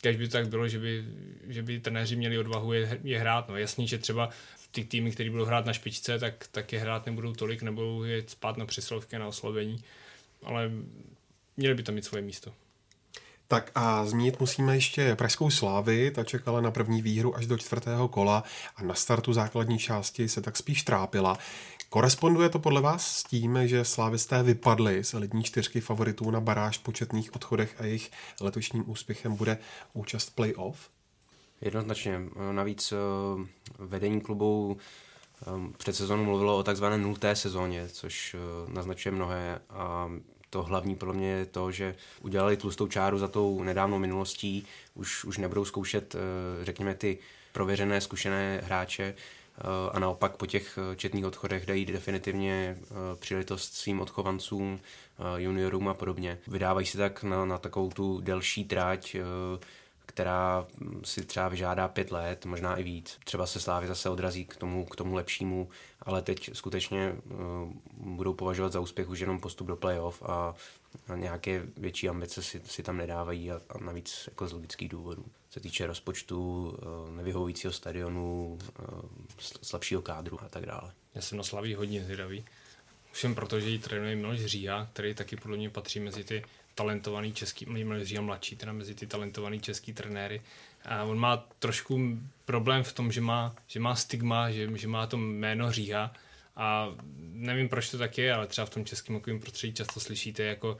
Když by to tak bylo, že by, že by trenéři měli odvahu je, je hrát. No jasný, že třeba ty týmy, které budou hrát na špičce, tak, tak je hrát nebudou tolik, nebudou je spát na přesilovky, na oslovení, ale měli by tam mít svoje místo. Tak a zmínit musíme ještě Pražskou slávy, ta čekala na první výhru až do čtvrtého kola a na startu základní části se tak spíš trápila. Koresponduje to podle vás s tím, že slávisté vypadli z elitní čtyřky favoritů na baráž početných odchodech a jejich letošním úspěchem bude účast playoff? Jednoznačně. Navíc eh, vedení klubu eh, před sezónou mluvilo o takzvané nulté sezóně, což eh, naznačuje mnohé a to hlavní pro mě je to, že udělali tlustou čáru za tou nedávnou minulostí, už, už nebudou zkoušet, řekněme, ty prověřené, zkušené hráče a naopak po těch četných odchodech dají definitivně příležitost svým odchovancům, juniorům a podobně. Vydávají si tak na, na takovou tu delší tráť, která si třeba vyžádá pět let, možná i víc. Třeba se Slávy zase odrazí k tomu, k tomu lepšímu, ale teď skutečně uh, budou považovat za úspěch už jenom postup do playoff a, a nějaké větší ambice si, si tam nedávají a, a navíc jako z logických důvodů. Se týče rozpočtu, uh, nevyhovujícího stadionu, uh, slabšího kádru a tak dále. Já jsem na Slaví hodně zvědavý. Všem proto, že ji trénuje Miloš Říha, který taky podle mě patří mezi ty talentovaný český, říkám mladší, teda mezi ty talentovaný český trenéry. A on má trošku problém v tom, že má, že má stigma, že, že má to jméno Říha a nevím, proč to tak je, ale třeba v tom českém hokejovém prostředí často slyšíte, jako,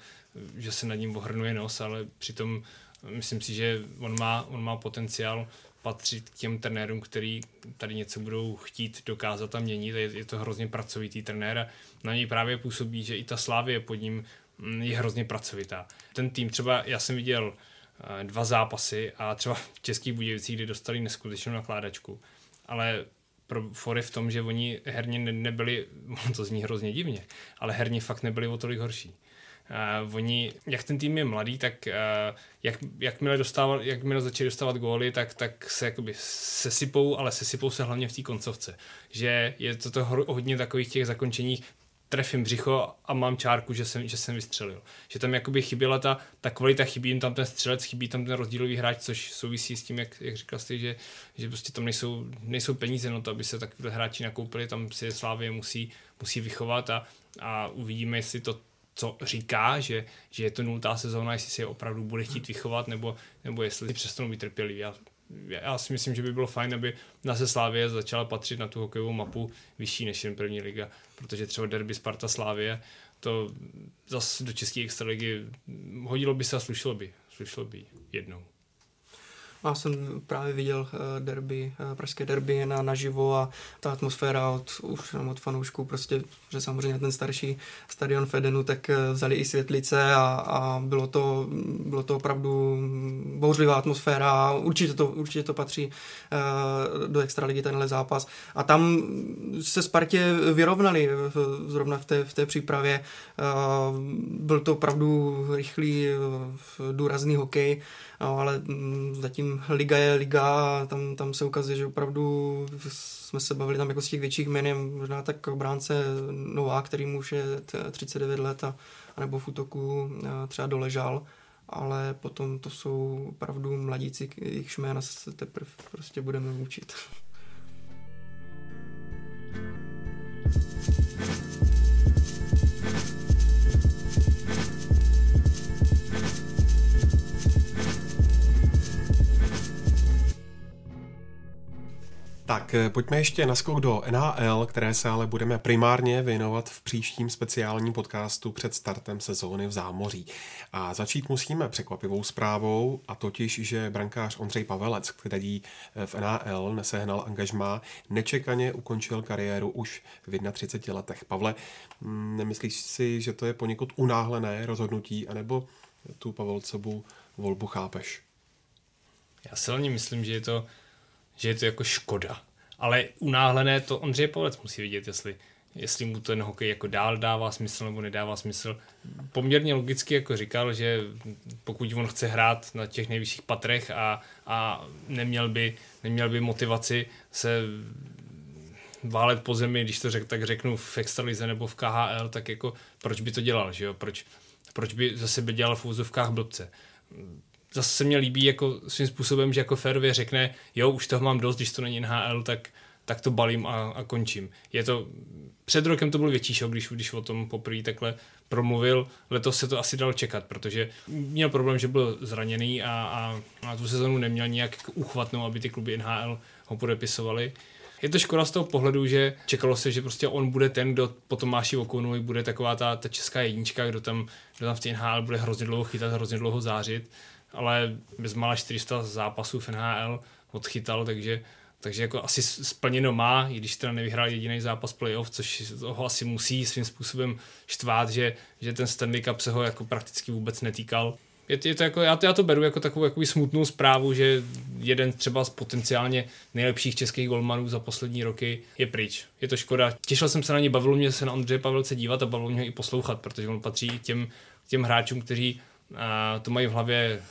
že se nad ním ohrnuje nos, ale přitom myslím si, že on má, on má potenciál patřit k těm trenérům, který tady něco budou chtít dokázat a měnit. Je, je to hrozně pracovitý trenér a na něj právě působí, že i ta slávě pod ním je hrozně pracovitá. Ten tým třeba, já jsem viděl eh, dva zápasy a třeba v Českých Budějovicích, kdy dostali neskutečnou nakládačku, ale pro fory v tom, že oni herně nebyli, to zní hrozně divně, ale herně fakt nebyli o tolik horší. Uh, oni, jak ten tým je mladý, tak uh, jak, jakmile, dostával, jakmile začali dostávat góly, tak, tak se jakoby sesypou, ale sesypou se hlavně v té koncovce. Že je to, to hodně takových těch zakončení trefím břicho a mám čárku, že jsem, že jsem vystřelil. Že tam jakoby chyběla ta, ta kvalita, chybí jim tam ten střelec, chybí tam ten rozdílový hráč, což souvisí s tím, jak, jak říkal jsi, že, že prostě tam nejsou, nejsou peníze na to, aby se takové hráči nakoupili, tam si Slávě musí, musí vychovat a, a uvidíme, jestli to co říká, že, že je to nultá sezóna, jestli si je opravdu bude chtít vychovat, nebo, nebo jestli přestanou být trpělivý. Já, já si myslím, že by bylo fajn, aby na se Slávě začala patřit na tu hokejovou mapu vyšší než jen první liga, protože třeba derby Sparta Slávě, to zase do České extraligy hodilo by se a slušelo by, slušelo by jednou. Já jsem právě viděl eh, derby, eh, pražské derby na, naživo a ta atmosféra od, už od fanoušků, prostě, že samozřejmě ten starší stadion Fedenu, tak eh, vzali i světlice a, a bylo, to, bylo to opravdu bouřlivá atmosféra určitě to, určitě to patří do extraligy tenhle zápas. A tam se Spartě vyrovnali zrovna v té, v té přípravě. Byl to opravdu rychlý, důrazný hokej No, ale mm, zatím liga je liga a tam, tam se ukazuje, že opravdu jsme se bavili tam jako z těch větších jmen, možná tak bránce Nová, který už je 39 let a, nebo v útoku třeba doležal, ale potom to jsou opravdu mladíci, jejich jména se teprve prostě budeme učit. Tak eh, pojďme ještě na skok do NHL, které se ale budeme primárně věnovat v příštím speciálním podcastu před startem sezóny v zámoří. A začít musíme překvapivou zprávou, a totiž, že brankář Ondřej Pavelec, který eh, v NHL nesehnal angažmá, nečekaně ukončil kariéru už v 31 letech. Pavle, mm, nemyslíš si, že to je poněkud unáhlené rozhodnutí, anebo tu Pavelcovu volbu chápeš? Já silně myslím, že je to že je to jako škoda. Ale unáhlené to Ondřej Pavlec musí vidět, jestli, jestli mu ten hokej jako dál dává smysl nebo nedává smysl. Poměrně logicky jako říkal, že pokud on chce hrát na těch nejvyšších patrech a, a neměl, by, neměl by motivaci se válet po zemi, když to řek, tak řeknu v Extralize nebo v KHL, tak jako proč by to dělal, že jo? Proč, proč by zase by dělal v úzovkách blbce? Zase se mně líbí jako svým způsobem, že jako férově řekne, jo, už toho mám dost, když to není NHL, tak, tak to balím a, a končím. Je to, před rokem to byl větší šok, když, když o tom poprvé takhle promluvil. Letos se to asi dal čekat, protože měl problém, že byl zraněný a, a, a tu sezonu neměl nějak uchvatnou, aby ty kluby NHL ho podepisovali. Je to škoda z toho pohledu, že čekalo se, že prostě on bude ten, kdo po Tomáši Okunovi bude taková ta, ta česká jednička, kdo tam, kdo tam v té NHL bude hrozně dlouho chytat, hrozně dlouho zářit ale bezmála 400 zápasů v NHL odchytal, takže takže jako asi splněno má, i když teda nevyhrál jediný zápas playoff, což ho asi musí svým způsobem štvát, že, že ten Stanley Cup se ho jako prakticky vůbec netýkal. Je, je to jako, já, to, já to beru jako takovou jako smutnou zprávu, že jeden třeba z potenciálně nejlepších českých golmanů za poslední roky je pryč. Je to škoda. Těšil jsem se na ně, bavilo mě se na Ondřeje Pavelce dívat a bavilo mě ho i poslouchat, protože on patří k těm, těm hráčům, kteří a, to mají v hlavě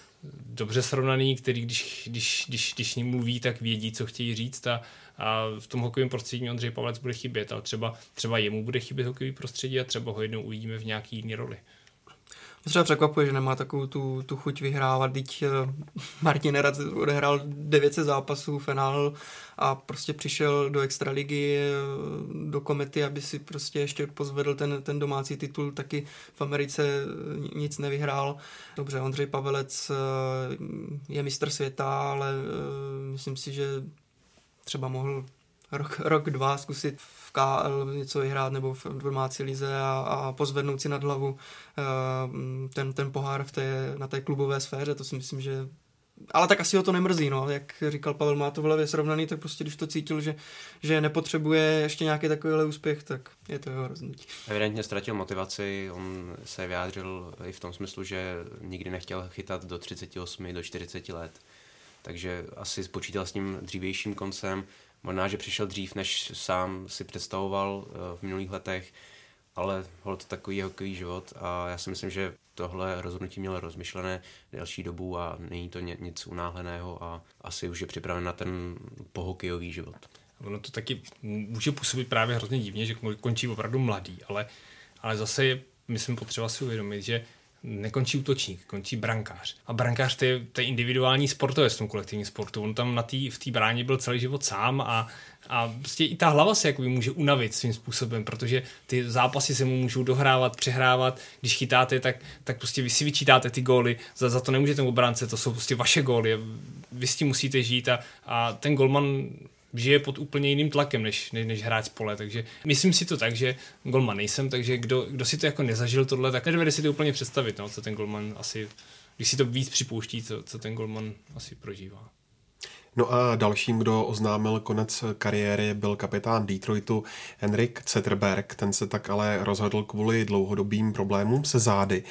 dobře srovnaný, který když, když, když, když ním mluví, tak vědí, co chtějí říct a, a v tom hokejovém prostředí Ondřej Pavlec bude chybět, ale třeba, třeba jemu bude chybět hokejový prostředí a třeba ho jednou uvidíme v nějaký jiný roli. Mě třeba překvapuje, že nemá takovou tu, tu chuť vyhrávat, teď uh, Martin Nerad odehrál 900 zápasů FNL a prostě přišel do extraligy, eh, do komety, aby si prostě ještě pozvedl ten, ten domácí titul, taky v Americe eh, nic nevyhrál. Dobře, Ondřej Pavelec je mistr světa, ale myslím si, že třeba mohl rok, rok, dva zkusit v KL něco vyhrát nebo v domácí lize a, a pozvednout si nad hlavu eh, ten, ten pohár v té, na té klubové sféře, to si myslím, že ale tak asi ho to nemrzí, no. Jak říkal Pavel, má to v hlavě srovnaný, tak prostě když to cítil, že, že nepotřebuje ještě nějaký takovýhle úspěch, tak je to jeho rozhodnutí. Evidentně ztratil motivaci, on se vyjádřil i v tom smyslu, že nikdy nechtěl chytat do 38, do 40 let. Takže asi spočítal s tím dřívějším koncem. Možná, že přišel dřív, než sám si představoval eh, v minulých letech, ale hol to takový hokejový život a já si myslím, že tohle rozhodnutí mělo rozmyšlené delší dobu a není to nic unáhleného a asi už je připraven na ten pohokejový život. Ono to taky může působit právě hrozně divně, že končí opravdu mladý, ale, ale zase je, myslím, potřeba si uvědomit, že nekončí útočník, končí brankář. A brankář to je, to je individuální sportovec v tom kolektivním sportu. On tam na tý, v té bráně byl celý život sám a, a prostě i ta hlava se jakoby může unavit svým způsobem, protože ty zápasy se mu můžou dohrávat, přehrávat. Když chytáte, tak, tak prostě vy si vyčítáte ty góly, za, za to nemůžete obránce, to jsou prostě vaše góly. Vy s tím musíte žít a, a ten golman žije pod úplně jiným tlakem, než, než, než hráč pole, takže myslím si to tak, že golman nejsem, takže kdo, kdo si to jako nezažil tohle, tak nedovede si to úplně představit, no, co ten golman asi, když si to víc připouští, co, co ten golman asi prožívá. No a dalším, kdo oznámil konec kariéry, byl kapitán Detroitu Henrik Zetterberg. Ten se tak ale rozhodl kvůli dlouhodobým problémům se zády.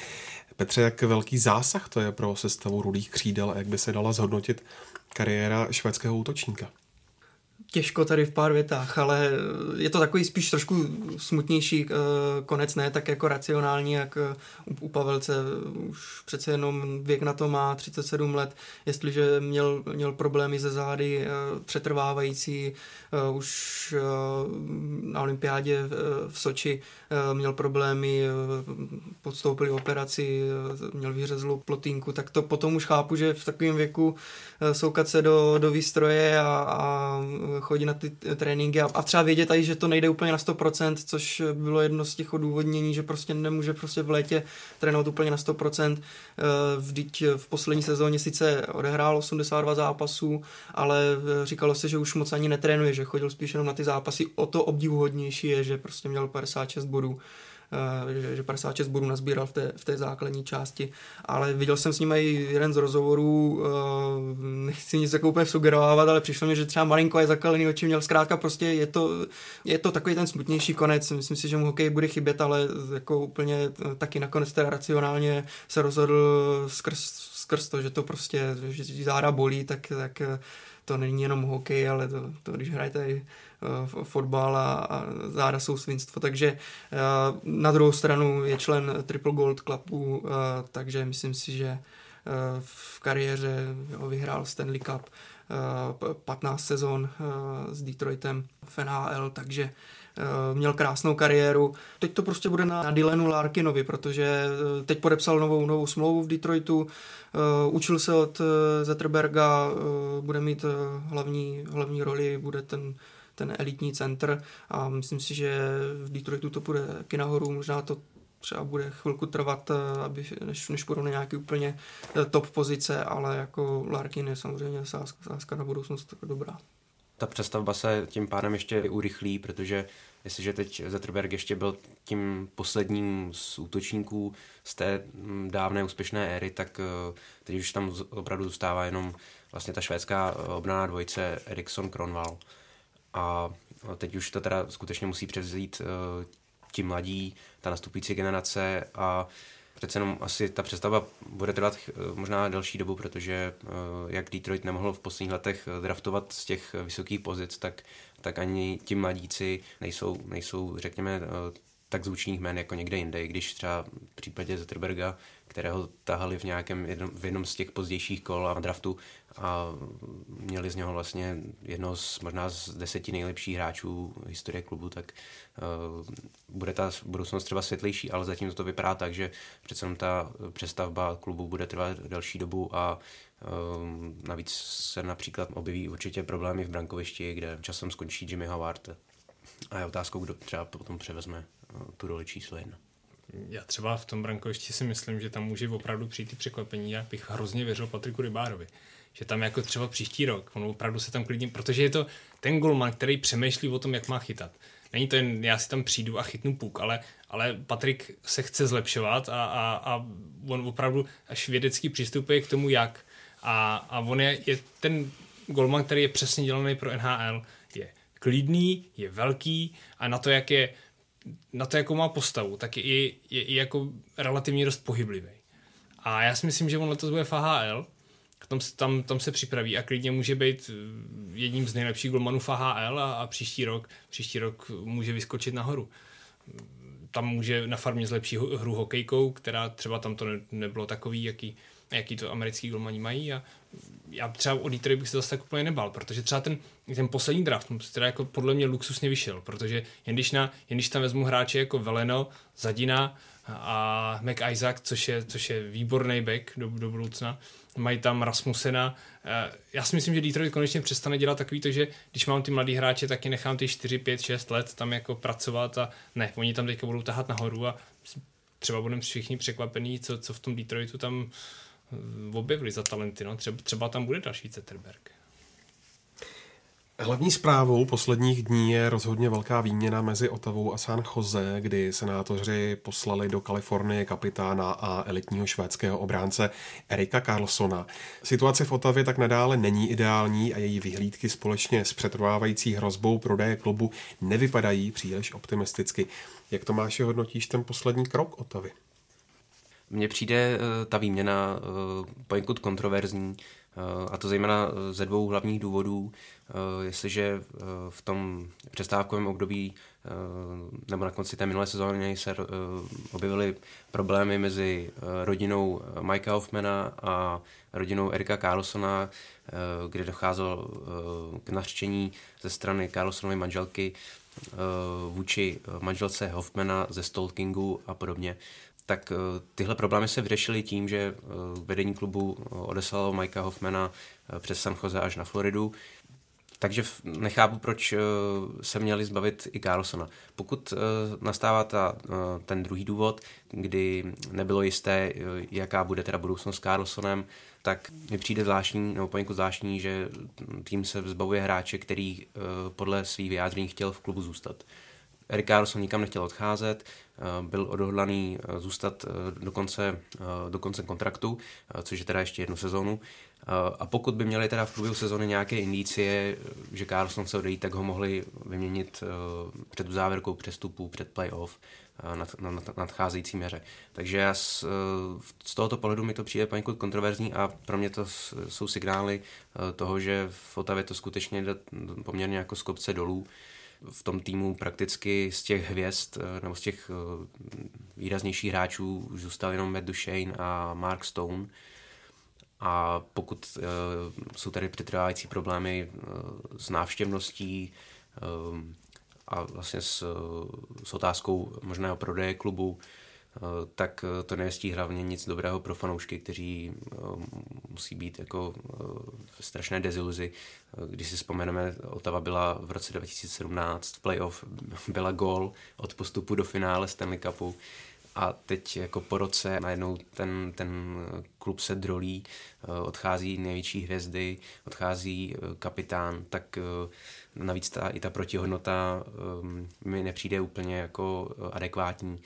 Petře, jak velký zásah to je pro sestavu rudých křídel a jak by se dala zhodnotit kariéra švédského útočníka? Těžko tady v pár větách, ale je to takový spíš trošku smutnější eh, konec, ne tak jako racionální, jak eh, u Pavelce. Už přece jenom věk na to má 37 let, jestliže měl, měl problémy ze zády eh, přetrvávající, už na olympiádě v Soči měl problémy, podstoupili operaci, měl vyřezlou plotínku, tak to potom už chápu, že v takovém věku soukat se do, do výstroje a, a chodit na ty tréninky a, a třeba vědět i, že to nejde úplně na 100%, což bylo jedno z těch odůvodnění, že prostě nemůže prostě v létě trénovat úplně na 100%. Vždyť v poslední sezóně sice odehrál 82 zápasů, ale říkalo se, že už moc ani netrénuje, že chodil spíš jenom na ty zápasy. O to obdivuhodnější je, že prostě měl 56 bodů. Eh, že, že 56 bodů nazbíral v té, v té základní části, ale viděl jsem s ním i jeden z rozhovorů, eh, nechci nic jako úplně sugerovat, ale přišlo mi, že třeba malinko je zakalený oči měl, zkrátka prostě je to, je to takový ten smutnější konec, myslím si, že mu hokej bude chybět, ale jako úplně eh, taky nakonec teda racionálně se rozhodl skrz, skrz to, že to prostě, že záda bolí, tak, tak to není jenom hokej, ale to, to když hrajete fotbal a, záda jsou svinstvo, takže uh, na druhou stranu je člen Triple Gold Clubu, uh, takže myslím si, že v kariéře jo, vyhrál Stanley Cup, uh, 15 sezon s Detroitem v NHL, takže měl krásnou kariéru. Teď to prostě bude na, Dylanu Larkinovi, protože teď podepsal novou, novou smlouvu v Detroitu, učil se od Zetterberga, bude mít hlavní, hlavní roli, bude ten, ten elitní center a myslím si, že v Detroitu to bude taky nahoru, možná to třeba bude chvilku trvat, aby, než, než půjdou na nějaký úplně top pozice, ale jako Larkin je samozřejmě sázka, sázka na budoucnost dobrá. Ta přestavba se tím pádem ještě urychlí, protože jestliže teď Zetterberg ještě byl tím posledním z útočníků z té mm, dávné úspěšné éry, tak eh, teď už tam opravdu zůstává jenom vlastně ta švédská eh, obnaná dvojice Eriksson Kronwall. A teď už to teda skutečně musí převzít eh, ti mladí, ta nastupující generace a přece jenom asi ta přestavba bude trvat možná delší dobu, protože jak Detroit nemohl v posledních letech draftovat z těch vysokých pozic, tak tak ani ti mladíci nejsou, nejsou řekněme, eh, tak zvučných jmén jako někde jinde, když třeba v případě Zetterberga, kterého tahali v nějakém jednom, v jednom z těch pozdějších kol a draftu a měli z něho vlastně jedno z možná z deseti nejlepších hráčů historie klubu, tak uh, bude ta budoucnost třeba světlejší, ale zatím to vypadá tak, že přece ta přestavba klubu bude trvat delší dobu a Ehm, navíc se například objeví určitě problémy v brankovišti, kde časem skončí Jimmy Howard. A je otázkou, kdo třeba potom převezme eh, tu roli číslo jedna. Já třeba v tom brankovišti si myslím, že tam může opravdu přijít ty překvapení. Já bych hrozně věřil Patriku Rybárovi. Že tam jako třeba příští rok, on opravdu se tam klidně, protože je to ten golman, který přemýšlí o tom, jak má chytat. Není to jen, já si tam přijdu a chytnu puk, ale, ale Patrik se chce zlepšovat a, a, a on opravdu až vědecky přistupuje k tomu, jak a, a on je, je ten golman, který je přesně dělaný pro NHL, je klidný, je velký a na to, jak je na to, jakou má postavu, tak je, i jako relativně dost pohyblivý. A já si myslím, že on letos bude v AHL, tam, tam, tam se připraví a klidně může být eh, jedním z nejlepších golmanů v AHL a, a příští rok, příští rok může vyskočit nahoru. Tam může na farmě zlepší hru hokejkou, která třeba tam to ne, nebylo takový, jaký, jaký to americký golmani mají a já třeba o Detroit bych se zase tak úplně nebal, protože třeba ten, ten poslední draft, teda jako podle mě luxusně vyšel, protože jen když, na, jen když tam vezmu hráče jako Veleno, Zadina a Mac Isaac, což je, což je výborný back do, do budoucna, mají tam Rasmusena. Eh, já si myslím, že Detroit konečně přestane dělat takový že když mám ty mladý hráče, tak je nechám ty 4, 5, 6 let tam jako pracovat a ne, oni tam teďka budou tahat nahoru a třeba budeme všichni překvapení, co, co v tom Detroitu tam eh, objevili za talenty. No. Třeba, třeba tam bude další Zetterberg. Hlavní zprávou posledních dní je rozhodně velká výměna mezi Otavou a San Jose, kdy senátoři poslali do Kalifornie kapitána a elitního švédského obránce Erika Carlsona. Situace v Otavě tak nadále není ideální a její vyhlídky společně s přetrvávající hrozbou prodeje klubu nevypadají příliš optimisticky. Jak to máš hodnotíš ten poslední krok Otavy? Mně přijde uh, ta výměna uh, poněkud kontroverzní, uh, a to zejména ze dvou hlavních důvodů. Jestliže v tom přestávkovém období nebo na konci té minulé sezóny se objevily problémy mezi rodinou Mikea Hoffmana a rodinou Erika Carlsona, kde docházelo k nařčení ze strany Carlsonovy manželky vůči manželce Hoffmana ze Stalkingu a podobně tak eh, tyhle problémy se vyřešily tím, že eh, vedení klubu eh, odeslalo Mikea Hoffmana přes San Jose až na Floridu. Takže nechápu, proč se měli zbavit i Carlsona. Pokud nastává ta, ten druhý důvod, kdy nebylo jisté, jaká bude teda budoucnost s Carlsonem, tak mi přijde zvláštní, nebo poněkud zvláštní, že tým se zbavuje hráče, který podle svých vyjádření chtěl v klubu zůstat. Erik Carlson nikam nechtěl odcházet, eh, byl odhodlaný eh, zůstat eh, do konce, do konce kontraktu, což je teda ještě jednu sezónu. A pokud by měli teda v průběhu sezóny nějaké indicie, že Carlson se odejít, tak ho mohli vyměnit před závěrkou přestupu, před playoff na, na nadcházející měře. Takže já z, z tohoto pohledu mi to přijde poněkud kontroverzní a pro mě to jsou signály toho, že v Otavě to skutečně jde poměrně jako z kopce dolů v tom týmu prakticky z těch hvězd eh, nebo z těch eh, výraznějších hráčů zůstal jenom Matt Duchesne a Mark Stone. A pokud uh, jsou tady přetrvávající problémy uh, s návštěvností uh, a vlastně s, s otázkou možného prodeje klubu, tak to nejistí hlavně nic dobrého pro fanoušky, kteří musí být jako v strašné deziluzi. Když si vzpomeneme, Otava byla v roce 2017 v playoff, byla gól od postupu do finále Stanley Cupu a teď jako po roce najednou ten, ten klub se drolí, odchází největší hvězdy, odchází kapitán, tak navíc ta, i ta protihodnota mi nepřijde úplně jako adekvátní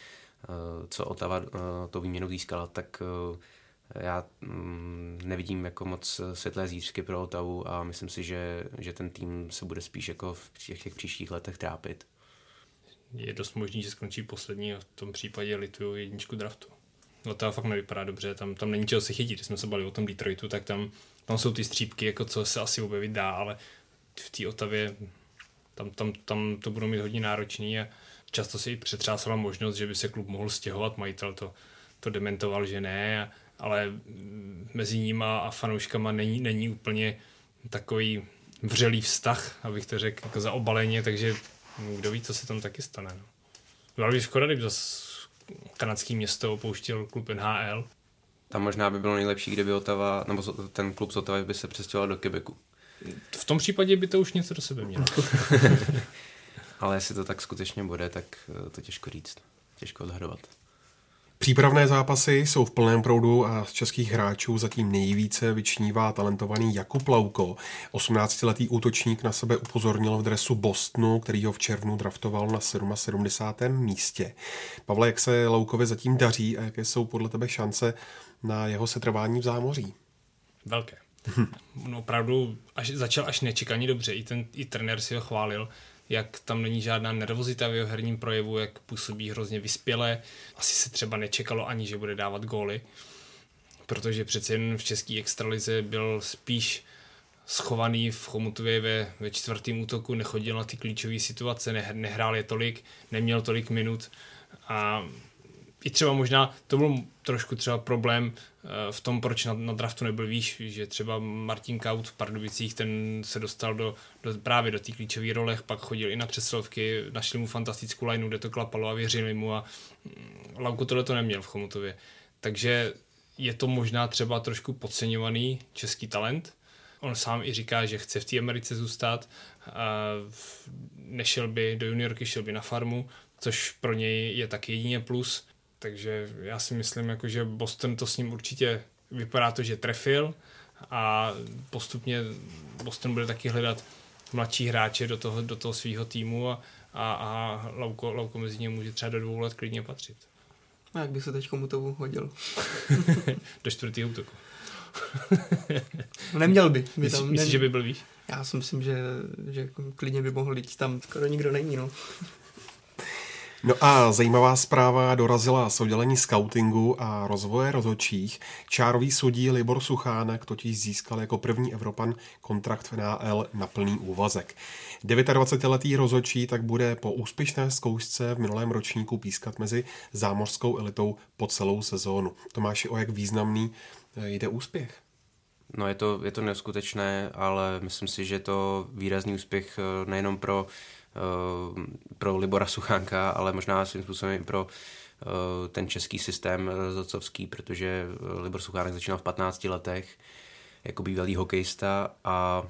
Eh, co Otava eh, to výměnu získala, tak eh, já mm, nevidím jako moc světlé zítřky pro Otavu a myslím si, že, že ten tým se bude spíš jako v těch, těch příštích letech trápit. Je dost možný, že skončí poslední a v tom případě lituju jedničku draftu. Otava fakt nevypadá dobře, tam, tam není čeho se chytit. Když jsme se bali o tom Detroitu, tak tam, tam jsou ty střípky, jako co se asi objevit dá, ale v té Otavě tam, tam, tam to budou mít hodně náročný a často se i přetřásala možnost, že by se klub mohl stěhovat, majitel to, to dementoval, že ne, ale mezi nima a fanouškama není, není úplně takový vřelý vztah, abych to řekl, jako za obaleně, takže kdo ví, co se tam taky stane. No. Byla by škoda, kdyby zase kanadský město opouštěl klub NHL. Tam možná by bylo nejlepší, kdyby Otava, nebo ten klub z Otavy by se přestěhoval do Quebecu. V tom případě by to už něco do sebe mělo. Ale jestli to tak skutečně bude, tak eh, to těžko říct. Těžko odhadovat. Přípravné zápasy jsou v plném proudu a z českých hráčů zatím nejvíce vyčnívá talentovaný Jakub Lauko. 18-letý útočník na sebe upozornil v dresu Bostonu, který ho v červnu draftoval na 77. místě. Pavle, jak se Laukovi zatím daří a jaké jsou podle tebe šance na jeho setrvání v zámoří? Velké. On opravdu až, začal až nečekaně dobře, i ten i trenér si ho chválil jak tam není žádná nervozita v jeho herním projevu, jak působí hrozně vyspěle. Asi se třeba nečekalo ani, že bude dávat góly, protože přece jen v české extralize byl spíš schovaný v Chomutově ve, ve čtvrtém útoku, nechodil na ty klíčové situace, ne, nehrál je tolik, neměl tolik minut a i třeba možná, to byl trošku třeba problém eh, v tom, proč na, na draftu nebyl výš, že třeba Martin Kaut v Pardubicích, ten se dostal do, do právě do té klíčové role, pak chodil i na přesilovky, našli mu fantastickou lineu, kde to klapalo a věřili mu a mm, Lauko tohle to neměl v Chomutově. Takže je to možná třeba trošku podceňovaný český talent. On sám i říká, že chce v té Americe zůstat, a nešel by do juniorky, šel by na farmu, což pro něj je tak jedině plus. Takže já si myslím, jako, že Boston to s ním určitě vypadá to, že trefil a postupně Boston bude taky hledat mladší hráče do toho, do toho svého týmu a, a, a Lauko, Lauko mezi ně může třeba do dvou let klidně patřit. A jak by se teď komu to hodil? do čtvrtého útoku. Neměl by. by Myslíš, tam, myslíš, ne... že by byl víš? Já si myslím, že, že klidně by mohl jít tam. Skoro nikdo není, no. No a zajímavá zpráva dorazila z oddělení scoutingu a rozvoje rozhodčích. Čárový sudí Libor Suchánek totiž získal jako první Evropan kontrakt v NAL na plný úvazek. 29-letý rozhodčí tak bude po úspěšné zkoušce v minulém ročníku pískat mezi zámořskou elitou po celou sezónu. Tomáši, o jak významný eh, jde úspěch? No je to, je to neskutečné, ale myslím si, že to výrazný úspěch eh, nejenom pro pro Libora Suchánka, ale možná svým způsobem i pro eh, ten český systém rozhodcovský, protože eh, Libor Suchánek začínal v 15 letech jako bývalý hokejista a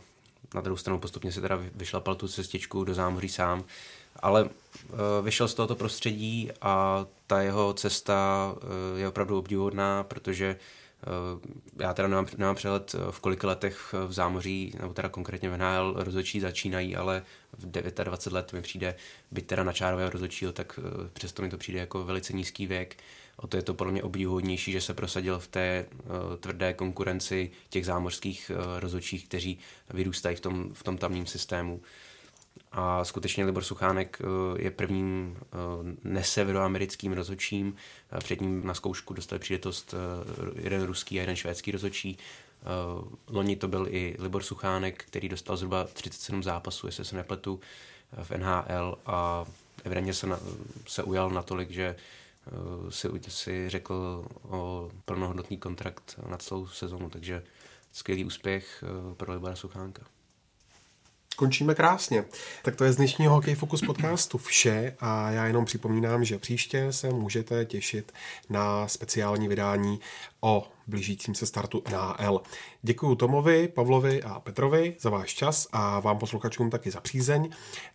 na druhou stranu postupně se teda vyšlapal tu cestičku do zámoří sám, ale vyšel z tohoto prostředí a ta jeho cesta je opravdu obdivuhodná, protože Eh, já teda nemám, nemám přehled, eh, v kolika letech v zámoří, nebo teda konkrétně v NHL rozhodčí začínají, ale v 29 let mi přijde, byť teda na čárového rozhodčího, tak eh, přesto mi to přijde jako velice nízký věk. O to je to podle mě obdivuhodnější, že se prosadil v té uh, tvrdé konkurenci těch zámořských uh, rozhodčích, kteří vyrůstají v tom, v tom tamním systému. A skutečně Libor Suchánek eh, je prvním eh, neseveroamerickým rozhodčím. Eh, před ním na zkoušku dostali příležitost jeden ruský a jeden švédský rozhodčí. Loni to byl i Libor Suchánek, který dostal zhruba 37 zápasů, jestli se nepletu, v NHL a evidentně se, na, se ujal natolik, že si, si řekl o plnohodnotný kontrakt na celou sezonu, takže skvělý úspěch pro Libora Suchánka. Končíme krásně. Tak to je z dnešního Hokej Focus podcastu vše a já jenom připomínám, že příště se můžete těšit na speciální vydání o blížícím se startu NHL. Děkuji Tomovi, Pavlovi a Petrovi za váš čas a vám posluchačům taky za přízeň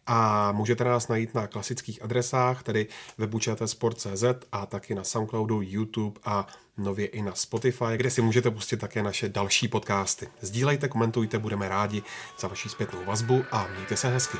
a můžete nás najít na klasických adresách, tedy webu Sport.cz a taky na Soundcloudu, YouTube a nově i na Spotify, kde si můžete pustit také naše další podcasty. Sdílejte, komentujte, budeme rádi za vaši zpětnou vazbu a mějte se hezky.